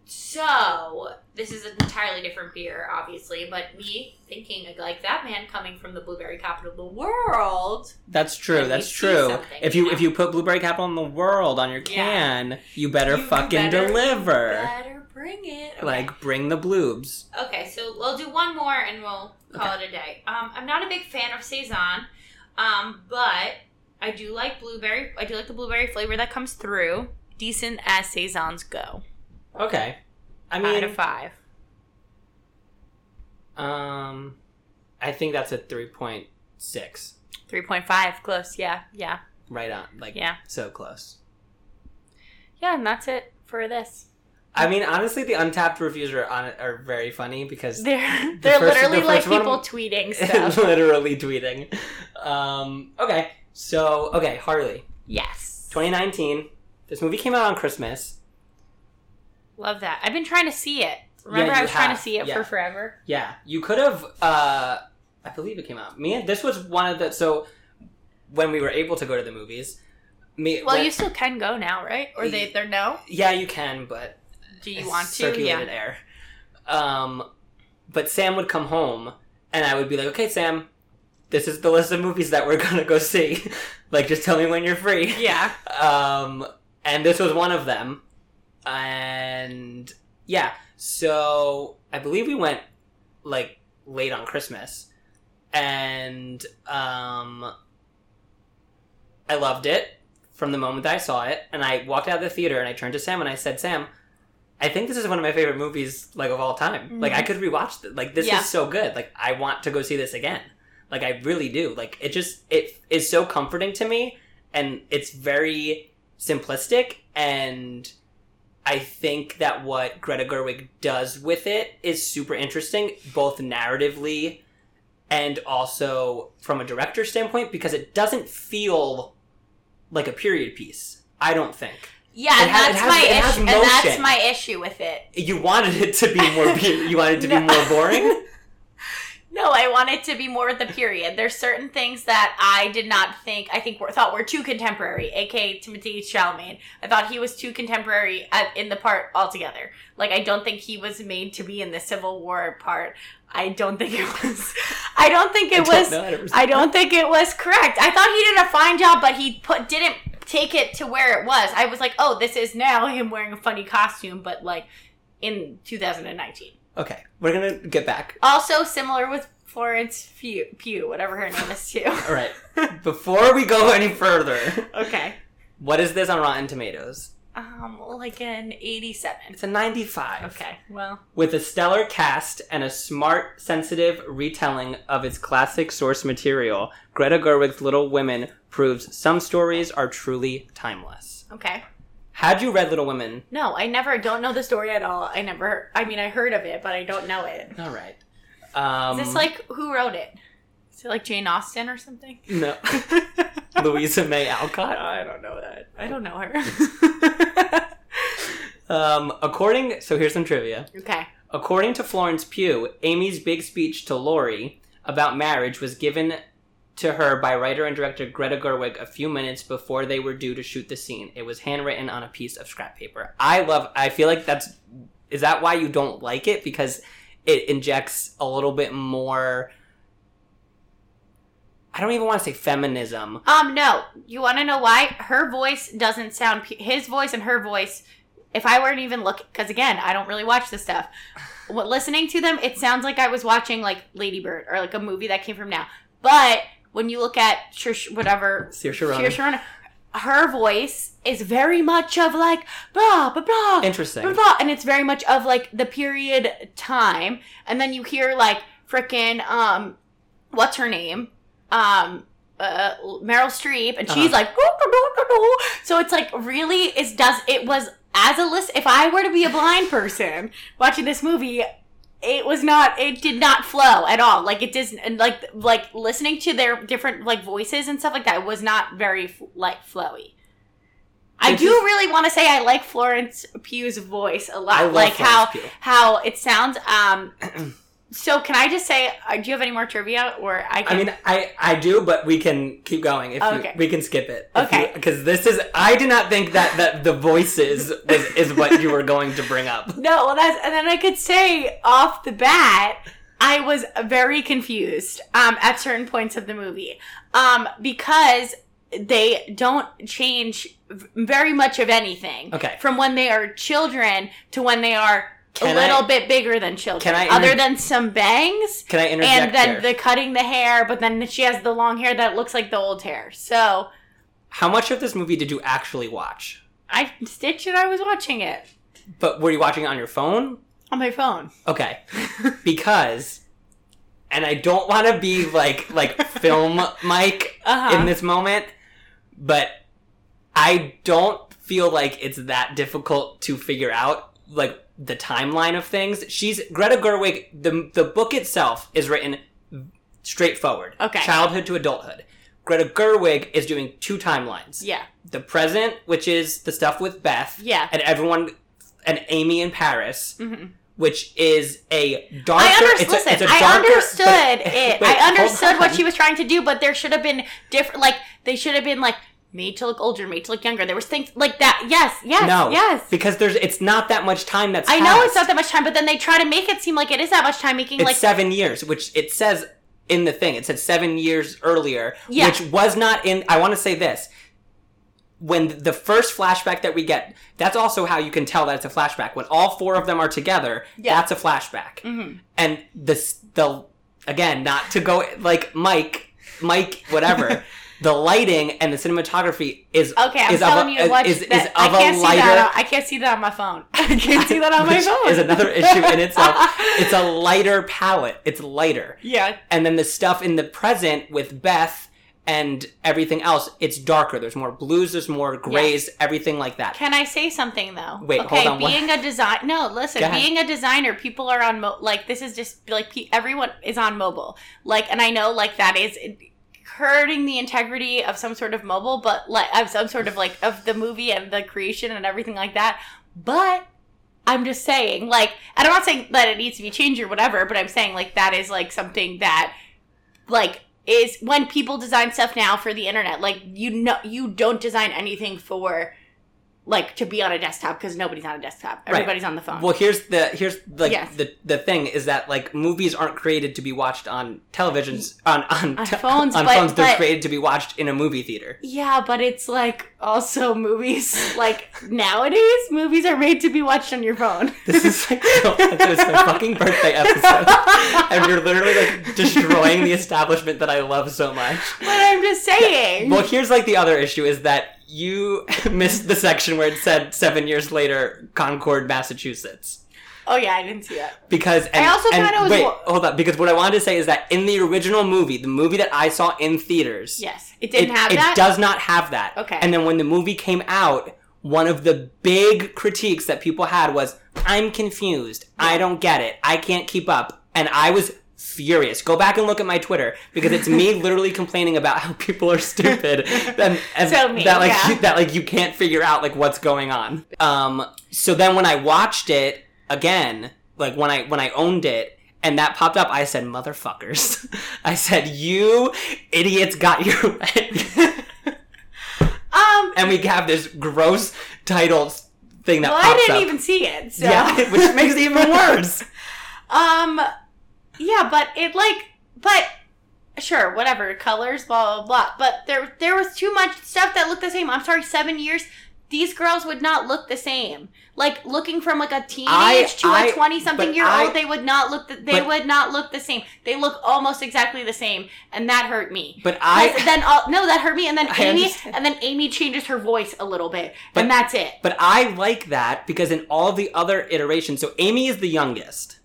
So this is an entirely different beer, obviously, but me thinking like that man coming from the blueberry capital of the world. That's true. That's true. If you if you put Blueberry Capital in the world on your Yeah. can, you better you fucking better- deliver. you better bring it. Okay. Like, bring the bloobs. Okay, so we'll do one more and we'll call it a day. Um, I'm not a big fan of saison, um, but I do like blueberry. I do like the blueberry flavor that comes through. Decent as saisons go. Okay. I out mean, of five. um, I think that's a three point six. Three point five, close. Yeah, yeah, Right on. Like, yeah, so close. yeah. And that's it for this. I mean, honestly, the Untappd reviews are on are very funny because They're they're first- literally the like one- people tweeting stuff. literally tweeting. Um, okay, so okay, Harley, yes, 2019. This movie came out on Christmas. love that. I've been trying to see it. Remember, you I was trying to see it Yeah. for forever. Yeah, you could have. Uh, I believe it came out. Me this was one of the so when we were able to go to the movies. Me, Well, when- you still can go now, right? Or they they're no. yeah, you can, but Do you want to? circulated Yeah. air. Um, but Sam would come home, and I would be like, "Okay, Sam, this is the list of movies that we're gonna go see. like, just tell me when you're free." Yeah. Um, and this was one of them. And yeah, so I believe we went like late on Christmas, and um, I loved it from the moment that I saw it. And I walked out of the theater and I turned to Sam and I said, "Sam." I think this is one of my favorite movies, like of all time. Like I mm-hmm. could rewatch it. Like this Yeah. is so good. Like I want to go see this again. Like I really do. Like it just it is so comforting to me, and it's very simplistic. And I think that what Greta Gerwig does with it is super interesting, both narratively and also from a director standpoint, because it doesn't feel like a period piece. I don't think. Yeah, has- that's has- my issue. And that's my issue with it. You wanted it to be more. be- you wanted it to be more boring. No, I want it to be more with the period. There's certain things that I did not think I think were thought were too contemporary, aka Timothée Chalamet. I thought he was too contemporary at, in the part altogether. Like I don't think he was made to be in the Civil War part. I don't think it was. I don't think it I was. I I don't think it was correct. I thought he did a fine job, but he put didn't take it to where it was. I was like, oh, this is now him wearing a funny costume, but like in 2019. Okay, we're gonna get back. Also similar with Florence Pugh, Pugh whatever her name is too. All right. Before we go any further, okay. what is this on Rotten Tomatoes? Um, like an 87. It's a 95. Okay, well. With a stellar cast and a smart, sensitive retelling of its classic source material, Greta Gerwig's Little Women proves some stories are truly timeless. Okay. Had you read Little Women? No, I never don't know the story at all. I never I mean I heard of it, but I don't know it. All right. Um, Is this like who wrote it? Is it like Jane Austen or something? no Louisa May Alcott? I don't know that. I don't know her. Um, according, so here's some trivia. okay. According to Florence Pugh, Amy's big speech to Laurie about marriage was given to her by writer and director Greta Gerwig a few minutes before they were due to shoot the scene. It was handwritten on a piece of scrap paper. I love I feel like that's is that why you don't like it because it injects a little bit more. I don't even want to say feminism. Um, no. You want to know why? Her voice doesn't sound. pu- His voice and her voice. If I weren't even looking, because again, I don't really watch this stuff. What listening to them, it sounds like I was watching like Lady Bird or like a movie that came from now. But when you look at Trish, whatever Saoirse Ronan. Saoirse Ronan, her voice is very much of like blah blah blah Interesting. blah, blah, and it's very much of like the period time and then you hear like frickin' um what's her name um uh, Meryl Streep and she's Uh-huh. like so it's like really it does it was as a list if I were to be a blind person watching this movie it was not it did not flow at all like it doesn't and like like listening to their different like voices and stuff like that was not very like flowy I do really want to say I like Florence Pugh's voice a lot like how Pugh. how it sounds um so can I just say uh, do you have any more trivia or I I mean, I I do, but we can keep going if Okay. you, we can skip it. Okay. because this is I did not think that that the voices was, is what you were going to bring up. No, well, that's and then I could say off the bat, I was very confused um, at certain points of the movie um, because they don't change very much of anything. Okay. from when they are children to when they are Can a little I- bit bigger than children. Can I other than some bangs. Can I interject And then here? the cutting the hair, but then she has the long hair that looks like the old hair. So How much of this movie did you actually watch? I stitched it. I was watching it But were you watching it on your phone? on my phone. Okay, because, and I don't want to be like like film Mike Uh-huh. in this moment, but I don't feel like it's that difficult to figure out like the timeline of things. She's Greta Gerwig. the The book itself is written straightforward, Okay. childhood to adulthood. Greta Gerwig is doing two timelines. Yeah. The present, which is the stuff with Beth, Yeah. and everyone, and Amy in Paris, hmm which is a darker. I understood. it's a, it's a I darker- understood but- it. wait, I understood what she was trying to do, but there should have been different. Like they should have been like made to look older, made to look younger. There was things like that. Yes, yes, No, yes. because there's it's not that much time that's. I know it's not that much time, but then they try to make it seem like it is that much time, making It's like seven years, which it says in the thing. It said seven years earlier, Yeah. which was not in. I want to say this. When the first flashback that we get, that's also how you can tell that it's a flashback. When all four of them are together, Yeah. that's a flashback. Mhm. And this, the again, not to go like Mike, Mike, whatever. the lighting and the cinematography is Okay, I'm is of telling a, you to watch is, is that. of I can't a see lighter. that. On, I can't see that on my phone. I can't see that on my phone. is another issue in itself. It's a lighter palette. It's lighter. yeah. And then the stuff in the present with Beth and everything else, it's darker. There's more blues, there's more grays, everything like that. Can I say something though? Wait, okay, hold on, what? being a design no, listen, being a designer, people are on mo- like this is just like pe- everyone is on mobile. Like and I know like that is hurting the integrity of some sort of mobile, but like of some sort of like of the movie and the creation and everything like that. But I'm just saying, like, and I'm not saying that it needs to be changed or whatever, but I'm saying like that is like something that like is when people design stuff now for the internet like you know you don't design anything for like to be on a desktop because nobody's on a desktop Right. everybody's on the phone Well, here's the here's like Yes. the the thing is that like movies aren't created to be watched on televisions on on, On te- phones, on but- phones. They're but- created to be watched in a movie theater. yeah but it's like also movies like nowadays movies are made to be watched on your phone This is like so, it's my fucking birthday episode, and you're literally like destroying the establishment that I love so much. but i'm just saying Well, here's like the other issue is that you missed the section where it said seven years later, Concord, Massachusetts. oh yeah i didn't see that Because and, also and- kinda was wait, wa- hold on. Because what I wanted to say is that in the original movie, the movie that I saw in theaters, yes it didn't it, have it that does not have that. Okay. And then when the movie came out, one of the big critiques that people had was, "I'm confused. I don't get it. I can't keep up." And I was furious. Go back and look at my Twitter because it's me literally complaining about how people are stupid and, and So me, that like yeah. you, that like you can't figure out like what's going on. Um. So then when I watched it again, like when I when I owned it. And that popped up. I said, "Motherfuckers!" I said, "You idiots got your way." um and we have this gross title thing that well i didn't up. even see it so Yeah, which makes it even worse. Um, yeah, but it like, but sure, whatever, colors, blah blah blah. But there, there was too much stuff that looked the same. I'm sorry, seven years. These girls would not look the same. Like looking from like a teenage I- to a I- twenty something year I- old, they would not look. The, they but- would not look the same. They look almost exactly the same, and that hurt me. But I then all, no, that hurt me, and then Amy, understand. and then Amy changes her voice a little bit, But- and that's it. but I like that because in all the other iterations, so Amy is the youngest.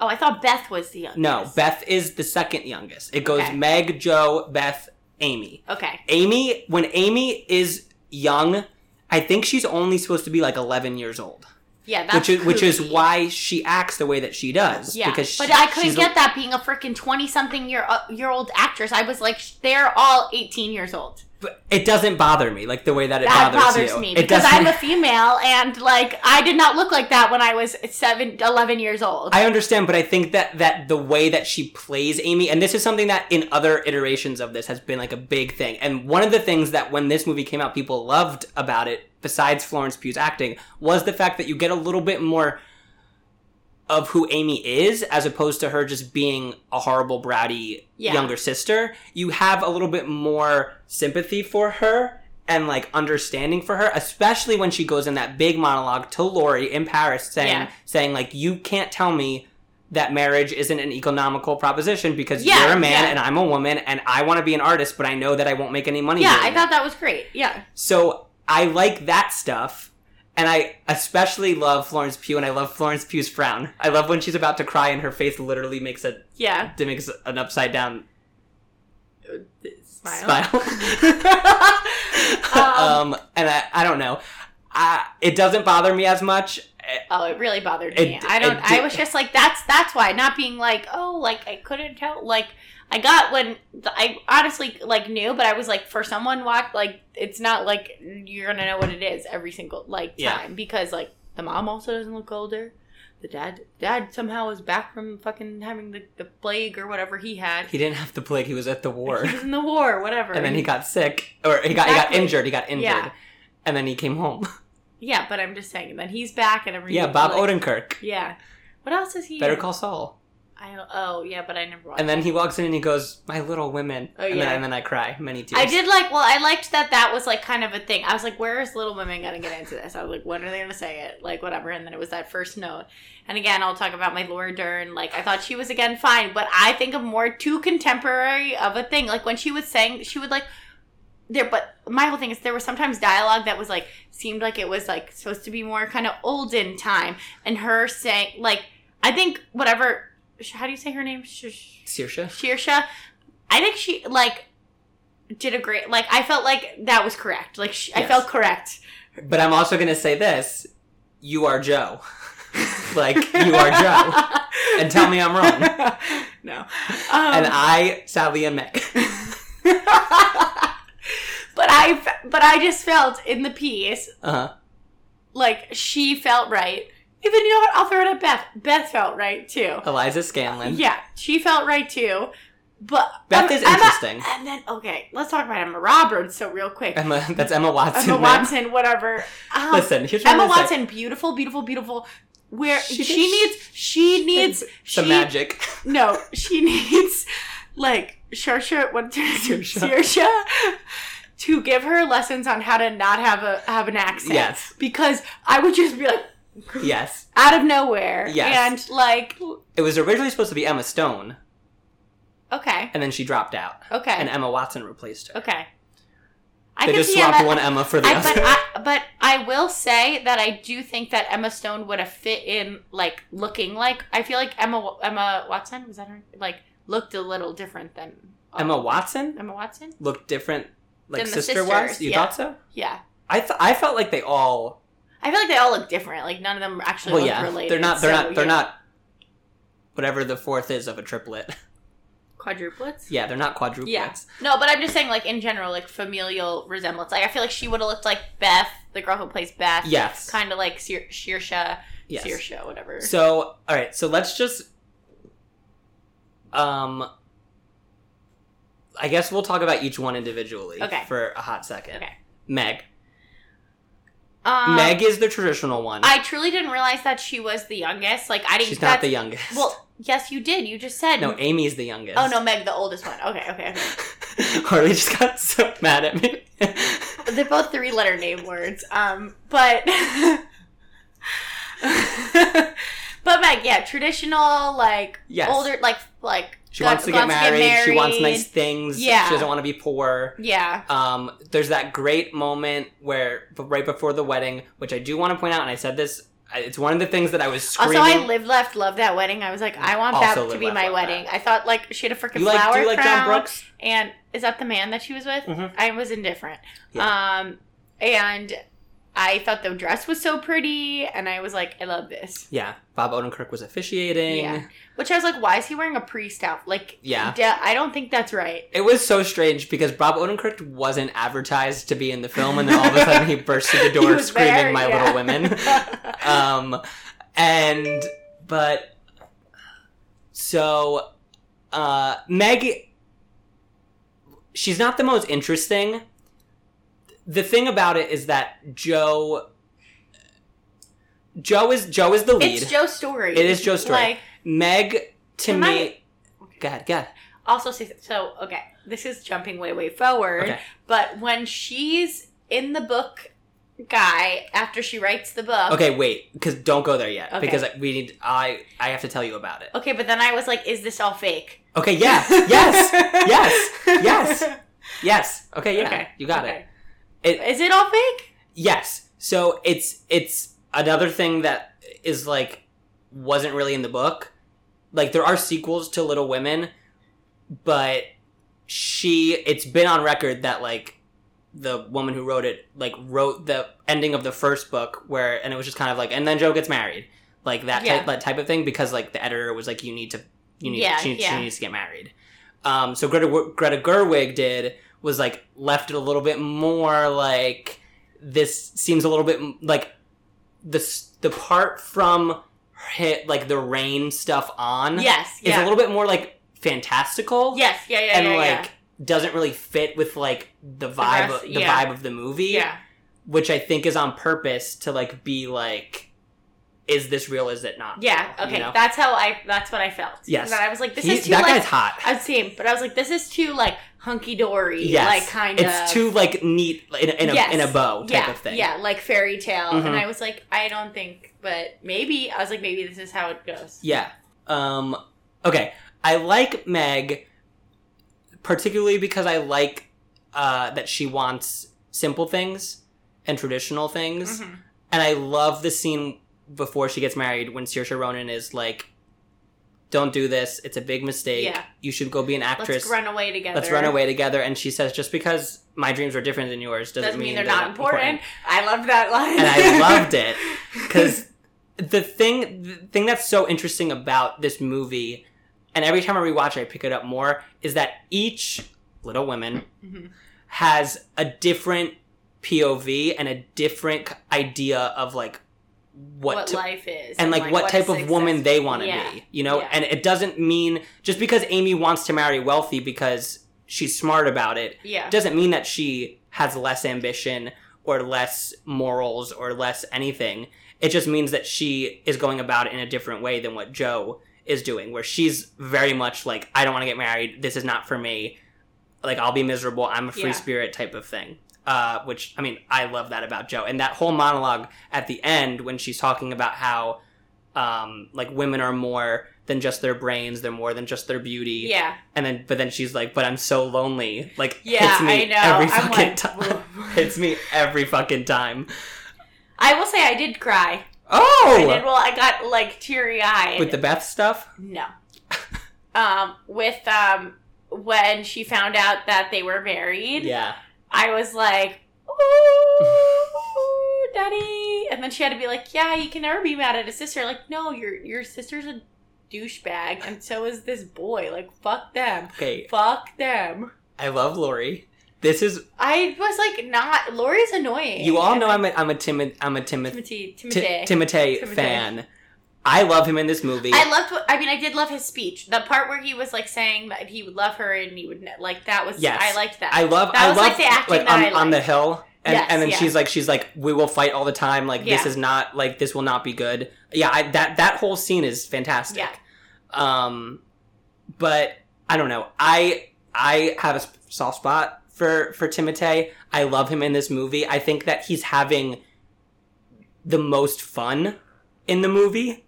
Oh, I thought Beth was the youngest. No, Beth is the second youngest. It goes Okay. Meg, Jo, Beth, Amy. Okay. Amy, when Amy is young, I think she's only supposed to be like 11 years old. Yeah, that's which is which is why she acts the way that she does. Yeah, because but she- I couldn't she's a- get that being a freaking twenty something year uh, year old actress. I was like, sh- they're all eighteen years old. But it doesn't bother me like the way that it that bothers, bothers you. me It because doesn't- I'm a female and like I did not look like that when I was seven, 11 years old. I understand, but I think that that the way that she plays Amy, and this is something that in other iterations of this has been like a big thing. And one of the things that when this movie came out, people loved about it, besides Florence Pugh's acting, was the fact that you get a little bit more of who Amy is, as opposed to her just being a horrible, bratty Yeah. younger sister. You have a little bit more sympathy for her. And like understanding for her, especially when she goes in that big monologue to Laurie in Paris, saying, Yeah. saying like, "You can't tell me that marriage isn't an economical proposition because Yeah, you're a man and I'm a woman and I want to be an artist, but I know that I won't make any money. yeah, I it." thought that was great. Yeah, So I like that stuff. And I especially love Florence Pugh and I love Florence Pugh's frown. I love when she's about to cry and her face literally makes a yeah. makes an upside down Smile. smile. Um, um, and I, I don't know. I, it doesn't bother me as much. Oh, it really bothered It- me. I don't. I was just like, that's that's why. Not being like, oh, like I couldn't tell. Like I got when I honestly like knew, but I was like, for someone watch, like it's not like you're gonna know what it is every single like Yeah. time because like the mom also doesn't look older. The dad, dad somehow is back from fucking having the, the plague or whatever he had. He didn't have the plague. He was at the war, He was in the war, whatever. and then he got sick, or he got he got injured. He got injured, Yeah. and then he came home. yeah, but I'm just saying. Then he's back and everything. yeah, Bob like, Odenkirk. Yeah. What else is he? Better in? Call Saul. I oh yeah, but I never watched. And then he walks in and he goes, "My little women," Oh, and, then, and then I cry many tears. I did like. Well, I liked that. That was like kind of a thing. I was like, "Where is Little Women gonna get into this?" I was like, "When are they gonna say it?" Like whatever. And then it was that first note. And again, I'll talk about my Laura Dern. Like I thought she was again fine, but I think of more too contemporary of a thing. Like when she was saying, she would like there. But my whole thing is there was sometimes dialogue that was like seemed like it was like supposed to be more kind of olden time, and her saying like I think whatever. How do you say her name? Sh- Saoirse. I think she like did a great like I felt like that was correct. Like she, I felt correct. But I'm also gonna say this: you are Jo. like you are Jo, and tell me I'm wrong. no. Um, and I, Sally, and Meg. but I, but I just felt in the piece Uh huh. like she felt right. Even you know what? I'll throw it at Beth. Beth felt right too. Eliza Scanlen. Yeah, she felt right too. But Beth is Emma- interesting. And then okay, let's talk about Emma Roberts. So real quick, Emma, that's Emma Watson. Emma man. Watson, whatever. Um, Listen, here's what Emma Watson, beautiful, beautiful, beautiful. Where She she, needs, she needs, say. she magic. no, she needs like Sharsha. Saoirse. Saoirse, to give her lessons on how to not have a have an accent. Yes. because I would just be like Yes. out of nowhere, Yes. and like It was originally supposed to be Emma Stone, okay, and then she dropped out, okay, and Emma Watson replaced her. okay. I They just see swapped Emma, one Emma for the I, other. but I but I will say that I do think that Emma Stone would have fit in like looking like I feel like Emma Emma Watson was that her like looked a little different than Emma Watson Emma Watson looked different, like Than the sister was. sisters, You yeah. thought so? yeah I th- I felt like they all. I feel like they all look different like none of them actually Well, look yeah, related they're not. They're so, not. They're yeah. not. Whatever the fourth is of a triplet. quadruplets yeah, they're not quadruplets. Yeah. no but I'm just saying like in general like familial resemblance like I feel like she would have looked like Beth the girl who plays Beth Yes. kind of like Sear- Sheersha Yes. Searsha whatever So, all right. So let's just, um, I guess we'll talk about each one individually Okay. for a hot second. Okay. Meg. Um, Meg is the traditional one. I truly didn't realize that she was the youngest. Like I didn't. She's not the youngest. Well, yes, you did. You just said. no, Amy's the youngest. Oh no, Meg, the oldest one. Okay, okay, okay. Harley just got so mad at me. They're both three letter name words. Um, but but Meg, yeah, traditional like Yes. older like like she got- wants to get married. She wants nice things. Yeah. She doesn't want to be poor. Yeah. Um, there's that great moment where, right before the wedding, which I do want to point out, and I said this, it's one of the things that I was screaming. Also, I live left love that wedding. I was like, I want that to be Laugh, my wedding. that. I thought like she had a freaking like? flower Do you like crown. John Brooks? And is that the man that she was with? Mhm. I was indifferent. Yeah. Um, and I thought the dress was so pretty, and I was like, I love this. Yeah, Bob Odenkirk was officiating. Yeah. Which I was like, why is he wearing a priest outfit? Like, Yeah. i don't think that's right. It was so strange because Bob Odenkirk wasn't advertised to be in the film, and then all of a sudden he burst through the door screaming there, "My yeah. Little Women." um, and but so uh, Meg, she's not the most interesting. The thing about it is that Jo, Jo is Jo is the lead. it's Jo's story. It is Jo's story. Like, Meg to me. I- Go ahead, go ahead. also say so. Okay, this is jumping way way forward. Okay. But when she's in the book, guy after she writes the book. Okay, wait, because don't go there yet Okay. because we need. I I have to tell you about it. Okay, but then I was like, is this all fake? Okay, yeah, yes, yes, yes, yes. Okay, yeah, Okay, you got okay. it. It Is it all fake? yes. So it's it's another thing that is like wasn't really in the book. Like there are sequels to Little Women, but she it's been on record that like the woman who wrote it like wrote the ending of the first book where and it was just kind of like and then Jo gets married like that Yeah. type that type of thing because like the editor was like you need to you need Yeah, she, yeah. she needs to get married. Um, so Greta Greta Gerwig did was like left it a little bit more like this seems a little bit like the the part from hit like the rain stuff on Yes. is Yeah. a little bit more like fantastical yes. Yeah. Yeah. and yeah, like doesn't really fit with like the vibe rest- of, the yeah. vibe of the movie yeah. which I think is on purpose to like be like is this real is it not Yeah. real, Okay. you know? That's how I. That's what I felt. Yes. And I was like, this He- is too that like. guy's hot I've seen, but I was like, this is too like hunky dory. yes Like kind of. it's too like neat in, a- in, a, Yes. in a bow type yeah, of thing Yeah, like fairy tale. Mhm. And I was like, I don't think, but maybe. I was like, maybe this is how it goes. Yeah. Um okay. I like Meg particularly because I like uh that she wants simple things and traditional things. Mhm. And I love the scene before she gets married when Saoirse Ronan is like don't do this. It's a big mistake. Yeah. You should go be an actress. Let's run away together. Let's run away together. And she says, just because my dreams are different than yours doesn't, Doesn't mean they're they're not important. I loved that line. And I loved it because the thing the thing that's so interesting about this movie and every time i rewatch it i pick it up more is that each little women Mhm. has a different pov and a different idea of like what, what, to, life is. and like, what, type of woman they want to Yeah. be you know Yeah. and it doesn't mean just because amy wants to marry wealthy because she's smart about it Yeah. doesn't mean that she has less ambition or less morals or less anything. It just means that she is going about it in a different way than what Jo is doing, where she's very much like, I don't want to get married. This is not for me. Like, I'll be miserable. I'm a free Yeah. spirit type of thing. Uh, which, I mean, I love that about Jo. And that whole monologue at the end when she's talking about how, um, like, women are more than just their brains, they're more than just their beauty. Yeah. And then, but then she's like, "But I'm so lonely." Like, Yeah, hits me I know. every I'm fucking like, time. hits me every fucking time. I will say I did cry. Oh, I did. Well, I got like teary eyed. with the Beth stuff. no. um, with um, when she found out that they were married, Yeah, I was like, "Ooh, daddy!" And then she had to be like, "Yeah, you can never be mad at a sister." Like, no, your your sister's a douchebag, and so is this boy. Like, fuck them. okay. Fuck them. I love Laurie. This is I was like, not. Laurie's annoying. you all know I'm a I'm a Timid I'm a Timid Timothy. Ti- Timothy. Timothée. fan. I love him in this movie. I loved. What, I mean, I did love his speech. The part where he was like saying that he would love her and he would like that was. Yes. I liked that. I love That I was, love like, the acting that on, on the hill And, Yes, and then yeah. she's like she's like we will fight all the time like this is not like this will not be good yeah I, that that whole scene is fantastic Yeah. um but i don't know i i have a soft spot for for timothée i love him in this movie i think that he's having the most fun in the movie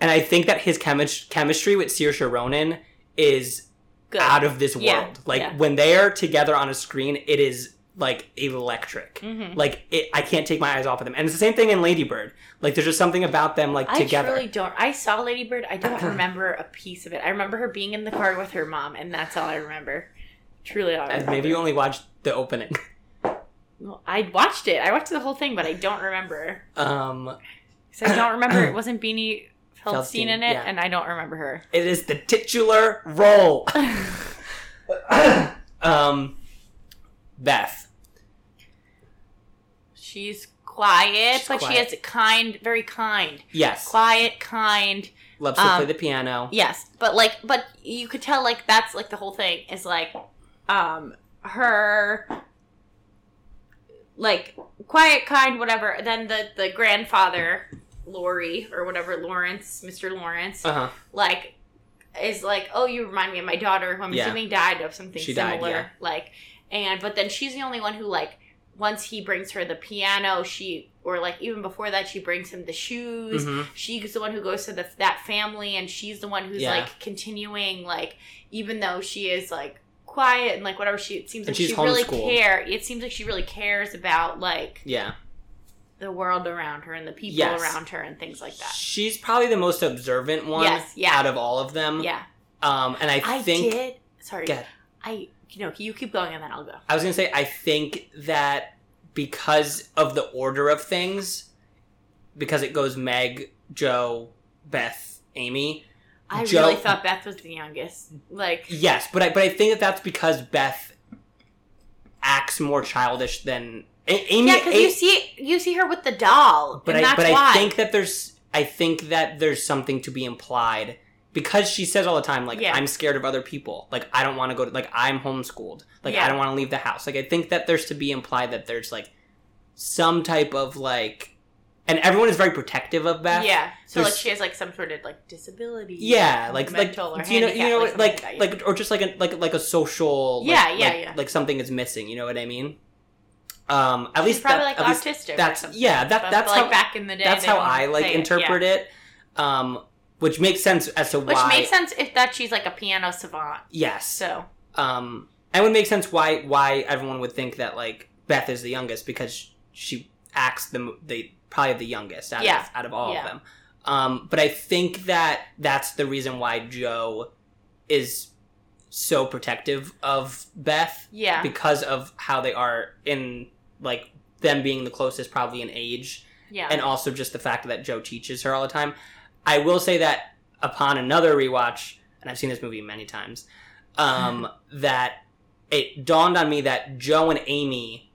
and i think that his chemis- chemistry with saoirse ronan is Good. out of this world Yeah, like yeah. when they are together on a screen it is like electric Mhm. like it, I can't take my eyes off of them, and it's the same thing in Lady Bird. Like there's just something about them like together. I together. truly don't. I saw Lady Bird. I don't remember a piece of it. I remember her being in the car with her mom, and that's all I remember. Truly, all I and remember. maybe you only watched the opening. Well, I watched it. I watched the whole thing, but I don't remember. Um, So I don't remember. It wasn't Beanie Feldstein Feldstein, in it, yeah. and I don't remember her. it is the titular role. um, Beth. She's quiet, She's but she is kind, very kind, Yes, quiet, kind. loves to um, play the piano. Yes, but like, but you could tell like that's like the whole thing is like, um, her, like quiet, kind, whatever. Then the the grandfather, Laurie or whatever, Laurence, Mister Laurence, Uh huh. like is like, oh, you remind me of my daughter, who I'm Yeah. assuming died of something She died, similar. yeah. Like, and but then she's the only one who like once he brings her the piano, she or like even before that, she brings him the shoes. hmm She's the one who goes to the that family, and she's the one who's Yeah. like continuing, like even though she is like quiet and like whatever she it seems And like she really care. It seems like she really cares about like Yeah, the world around her and the people Yes. around her and things like that. she's probably the most observant one. Yes, yeah. out of all of them. Yeah, Um, and I I think did. Sorry. I you know you keep going and then I'll go. I was gonna say I think that because of the order of things, because it goes Meg, Jo, Beth, Amy. I Joe- really thought Beth was the youngest. Like Yes, but I but I think that that's because Beth acts more childish than Amy. yeah, because you see you see her with the doll, but I but why. I think that there's I think that there's something to be implied because she says all the time like Yeah. I'm scared of other people. Like I don't want to go to like I'm homeschooled. Like Yeah. I don't want to leave the house. Like I think that there's to be implied that there's like some type of like and everyone is very protective of Beth. yeah, so like she has like some sort of like disability. Yeah, like mental like or you know you know like, like like, that, yeah. or just like a like like a social like- Yeah, yeah, like, yeah. like something is missing. You know what I mean? Um, at She's least probably that, like at autistic. or that's- something. yeah, that- that's like how- back in the day. that's how I like it, interpret yeah. it. Um, which makes sense as to Which why. Which makes sense if that she's like a piano savant. Yes. So Um, and it would make sense why why everyone would think that like Beth is the youngest because she acts the the probably the youngest out Yeah. of out of all Yeah. of them. Um, but I think that that's the reason why Jo is so protective of Beth yeah, because of how they are in like them being the closest probably in age yeah, and also just the fact that Jo teaches her all the time. I will say that upon another rewatch, and I've seen this movie many times, um, that it dawned on me that Jo and Amy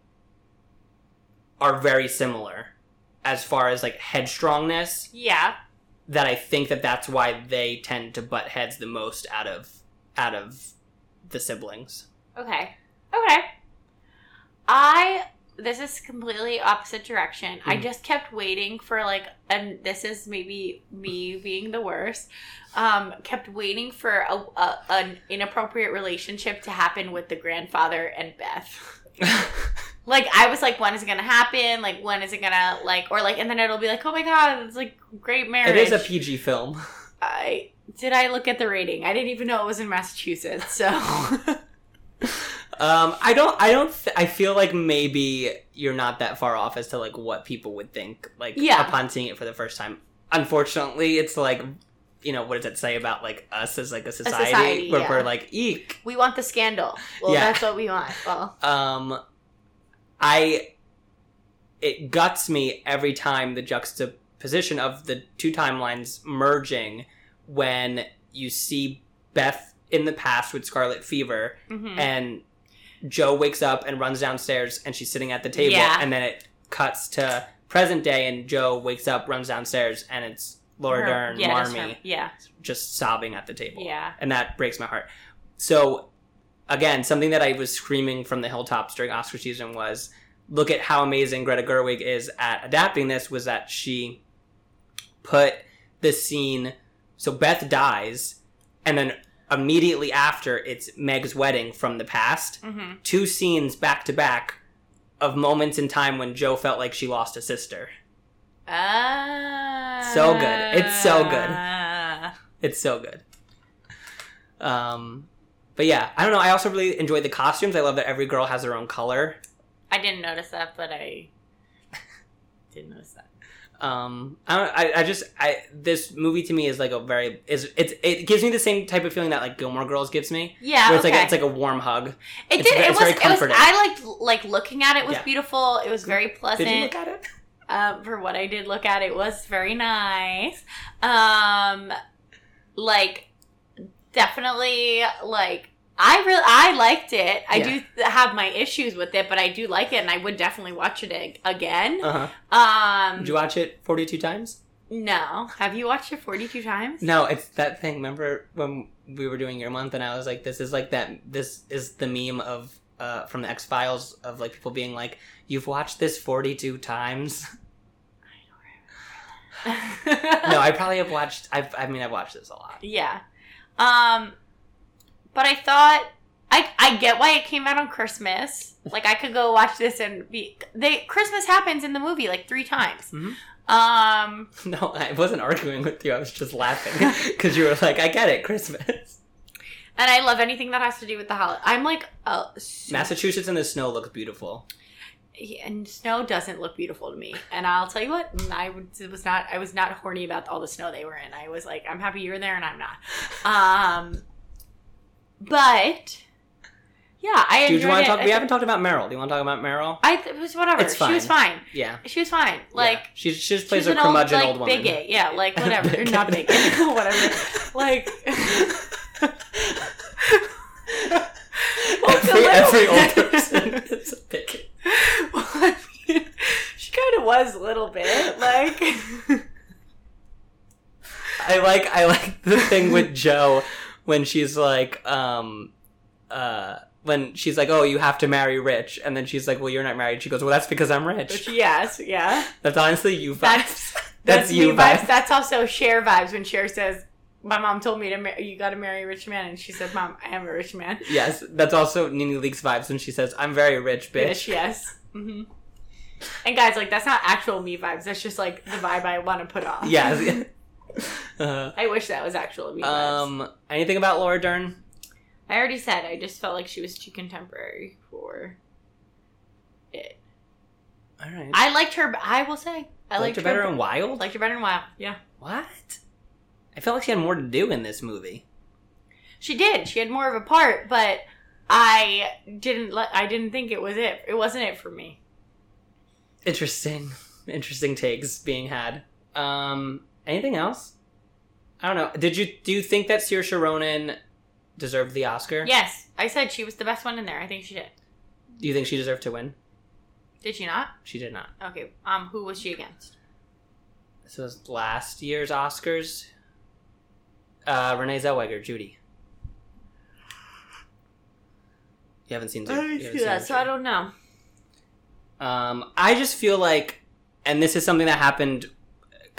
are very similar as far as like headstrongness. yeah. That I think that that's why they tend to butt heads the most out of out of the siblings. Okay, okay. I this is completely opposite direction. I Mhm. just kept waiting for like, and this is maybe me being the worst. Um, kept waiting for a, a an inappropriate relationship to happen with the grandfather and Beth. like I was like, when is it gonna happen? Like when is it gonna like or like and then it'll be like, oh my god, it's like great marriage. it is a PG film. I did I look at the rating? I didn't even know it was in Massachusetts. So Um, I don't. I don't. Th- I feel like maybe you're not that far off as to like what people would think. Like Yeah. upon seeing it for the first time. Unfortunately, it's like, you know, what does it say about like us as like a society, society, where yeah. we're like eek. we want the scandal. Well, Yeah. that's what we want. Well, Um, I. It guts me every time the juxtaposition of the two timelines merging when you see Beth in the past with Scarlet Fever mhm. and Jo wakes up and runs downstairs and she's sitting at the table Yeah. and then it cuts to present day and Jo wakes up, runs downstairs and it's Laura Her- Dern, yeah, that's Marmee, her- yeah, just sobbing at the table. yeah, And that breaks my heart. So again, something that I was screaming from the hilltops during Oscar season was look at how amazing Greta Gerwig is at adapting this was that she put the scene so Beth dies and then immediately after it's Meg's wedding from the past Mm-hmm. two scenes back to back of moments in time when Jo felt like she lost a sister. Ah. So good. It's so good. It's so good. Um, but yeah, I don't know. I also really enjoyed the costumes. I love that every girl has their own color. I didn't notice that, but I didn't notice that. Um, I, I I just I this movie to me is like a very is it's it gives me the same type of feeling that like Gilmore Girls gives me. Yeah, Where it's okay. like it's like a warm hug. it it's did. It was. It was. I liked like looking at it was Yeah. beautiful. It was very pleasant. Did you look at it? um, for what I did look at, it was very nice. Um, like definitely like I really I liked it. I Yeah. do have my issues with it, but I do like it, and I would definitely watch it again. Uh huh. Um, Did you watch it forty two times? no, have you watched it forty two times? No, it's that thing. Remember when we were doing your month, and I was like, "This is like that. This is the meme of uh, from the X Files of like people being like, you've watched this forty two times." no, I probably have watched. I've, I mean, I've watched this a lot. Yeah. Um but I thought I I get why it came out on Christmas. Like I could go watch this and be they Christmas happens in the movie like 3 times. Mhm. Um No, I wasn't arguing with you. I was just laughing because you were like, "I get it, Christmas." and I love anything that has to do with the holiday. I'm like uh Massachusetts in the snow looks beautiful. and snow doesn't look beautiful to me. And I'll tell you what, I was not I was not horny about all the snow they were in. I was like, I'm happy you're there and I'm not. Um but yeah, I Do you want to talk? We haven't talked about Meryl. Do you want to talk about Meryl? I th- it was whatever. It's She was fine. Yeah, She was fine. Like yeah. she she just plays was a an old, curmudgeon like, old, woman. bigot. Yeah, like whatever. Bigot. Not bigot. whatever. Like Well, it's a every, little every old person is a bigot. well, I mean, she kind of was a little bit like. I like I like the thing with Jo when she's like um uh when she's like oh you have to marry rich and then she's like well you're not married she goes well that's because I'm rich yes, yeah. that's honestly you vibes That's That's that's, you vibes. vibes. That's also Cher vibes when Cher says, "My mom told me to mar- you got to marry a rich man," and she said, "Mom, I am a rich man." yes that's also NeNe Leakes vibes when she says I'm very rich bitch Bitch, yes. hmm And guys, like that's not actual me vibes. That's just like the vibe I want to put off. yes uh, I wish that was actual me vibes. um anything about Laura Dern I already said I just felt like she was too contemporary for it. all right I liked her. I will say I liked liked, her better in Wild Liked her better in Wild. Yeah, what I felt like she had more to do in this movie she did. She had more of a part, but I didn't. Let, I didn't think it was it. It wasn't it for me. interesting interesting takes being had um anything else i don't know did you do you think that Saoirse Ronan deserved the oscar Yes, I said she was the best one in there. I think she did. do you think she deserved to win Did she not? she did not Okay. Um, who was she against? this was last year's oscars uh renee zellweger judy you haven't seen Zu- you haven't seen that, so I don't know. Um, I just feel like, and this is something that happened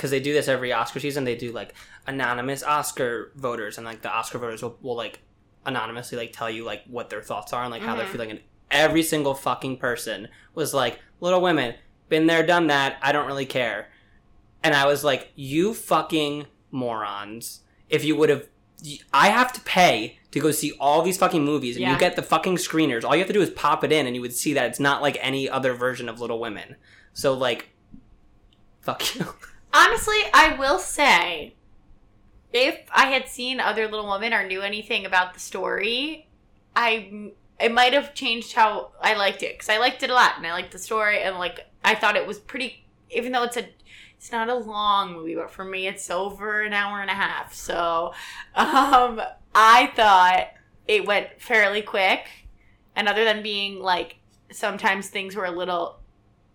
because they do this every Oscar season. They do like anonymous Oscar voters, and like the Oscar voters will, will like anonymously like tell you like what their thoughts are and like how they're Mhm. feeling. And every single fucking person was like, "Little Women, been there, done that. I don't really care." And I was like, "You fucking morons! If you would have." I have to pay to go see all these fucking movies, and Yeah. you get the fucking screeners. All you have to do is pop it in, and you would see that it's not like any other version of Little Women. So like, fuck you. Honestly, I will say, if I had seen Other Little Women or knew anything about the story, I it might have changed how I liked it because I liked it a lot and I liked the story and like I thought it was pretty. Even though it's a it's not a long movie, but for me it's over an hour and a half. So, um, I thought it went fairly quick, and other than being like sometimes things were a little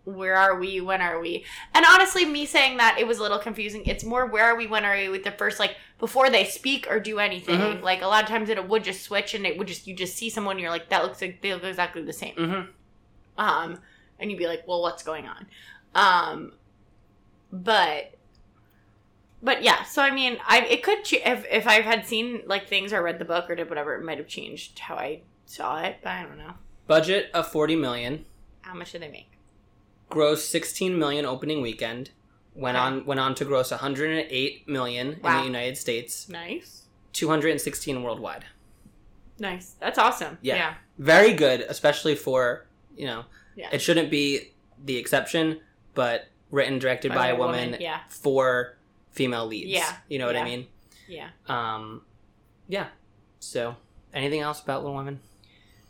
where are we when are we and honestly me saying that it was a little confusing it's more where are we when are we with the first like before they speak or do anything Mhm. like a lot of times it would just switch and it would just you just see someone you're like that looks like they look exactly the same Mm-hmm. um and you'd be like, "Well, what's going on?" Um, but but yeah, so I mean, I it could ch- if if I had seen like things or read the book or did whatever, it might have changed how I saw it. But I don't know. Budget of 40 million. How much did they make? Gross 16 million opening weekend. Went Okay. on went on to gross 108 million in the United States, Nice, 216 worldwide. nice. That's awesome. Yeah. yeah. Very good, especially for, you know, Yeah. it shouldn't be the exception, but written directed by, a woman, Yeah, for female leads. Yeah. You know what I mean? yeah. Um yeah. So, anything else about Little Women?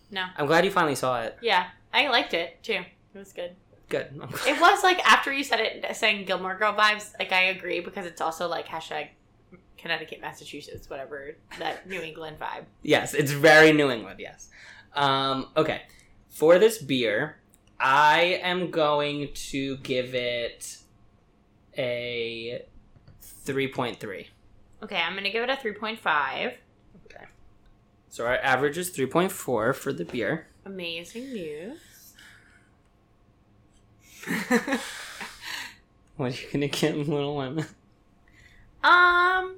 No. I'm glad you finally saw it. Yeah, I liked it too. It was good. Good. It was like after you said it, saying Gilmore Girl vibes. Like I agree because it's also like hashtag Connecticut, Massachusetts, whatever that New England vibe. Yes, it's very New England, yes. Um, okay. For this beer, I am going to give it a 3.3. Okay, I'm gonna give it a three point five. Okay. So our average is 3.4 for the beer. Amazing news. What are you to give Little Women? Um,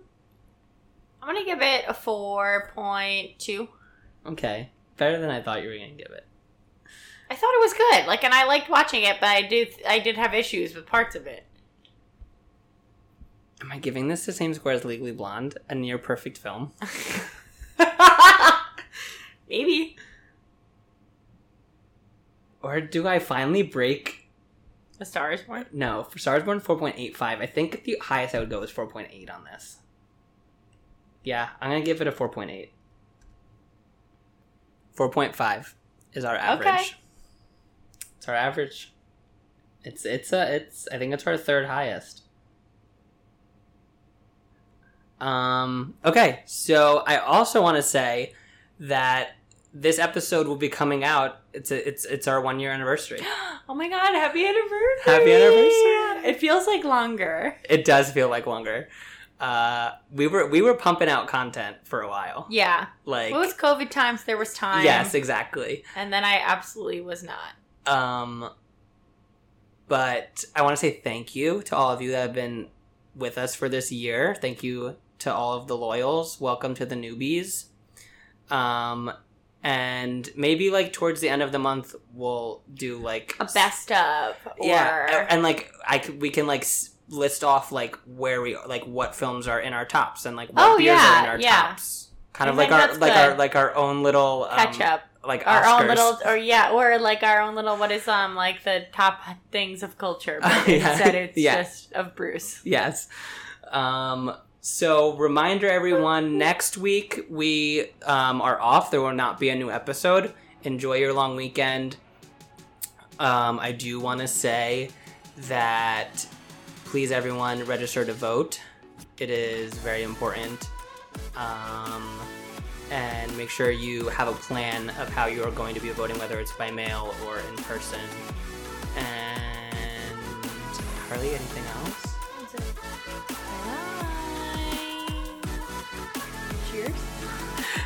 I'm gonna give it a four point two. Okay. Better than I thought you were to give it. I thought it was good. Like, and I liked watching it, but I did I did have issues with parts of it. Am I giving this the same score as Legally Blonde, a near perfect film? Maybe Or do I finally break? A Star is Born. No, for Stars Born 4.85. I think the highest I would go is 4.8 on this. Yeah, I'm going to give it a 4.8. 4.5 is our average. Okay. It's our average. It's it's a it's I think it's our third highest. Um okay, so I also want to say that this episode will be coming out. It's a, it's it's our 1 year anniversary. Oh my god, happy anniversary! Happy anniversary. It feels like longer. It does feel like longer. Uh we were we were pumping out content for a while. Yeah. Like it was COVID times? There was time. Yes, exactly. And then I absolutely was not. Um, but I want to say thank you to all of you that have been with us for this year. Thank you to all of the loyals. Welcome to the newbies. Um, and maybe like towards the end of the month, we'll do like A best of. Or... yeah, and like I could, we can like list off like where we like what films are in our tops and like what Oh, beers yeah, are in our yeah. tops. Kind I of like our like good. our like our own little um, catch up. like Our Oscars. own little, or yeah, or like our own little, what is, um, like the top things of culture. But Yeah. instead it's Yeah. just of Bruce. Yes. Um, so, reminder everyone next week we um, are off. There will not be a new episode. Enjoy your long weekend. Um, I do want to say that please, everyone, register to vote. It is very important. Um, and make sure you have a plan of how you are going to be voting, whether it's by mail or in person. And Harley, anything else?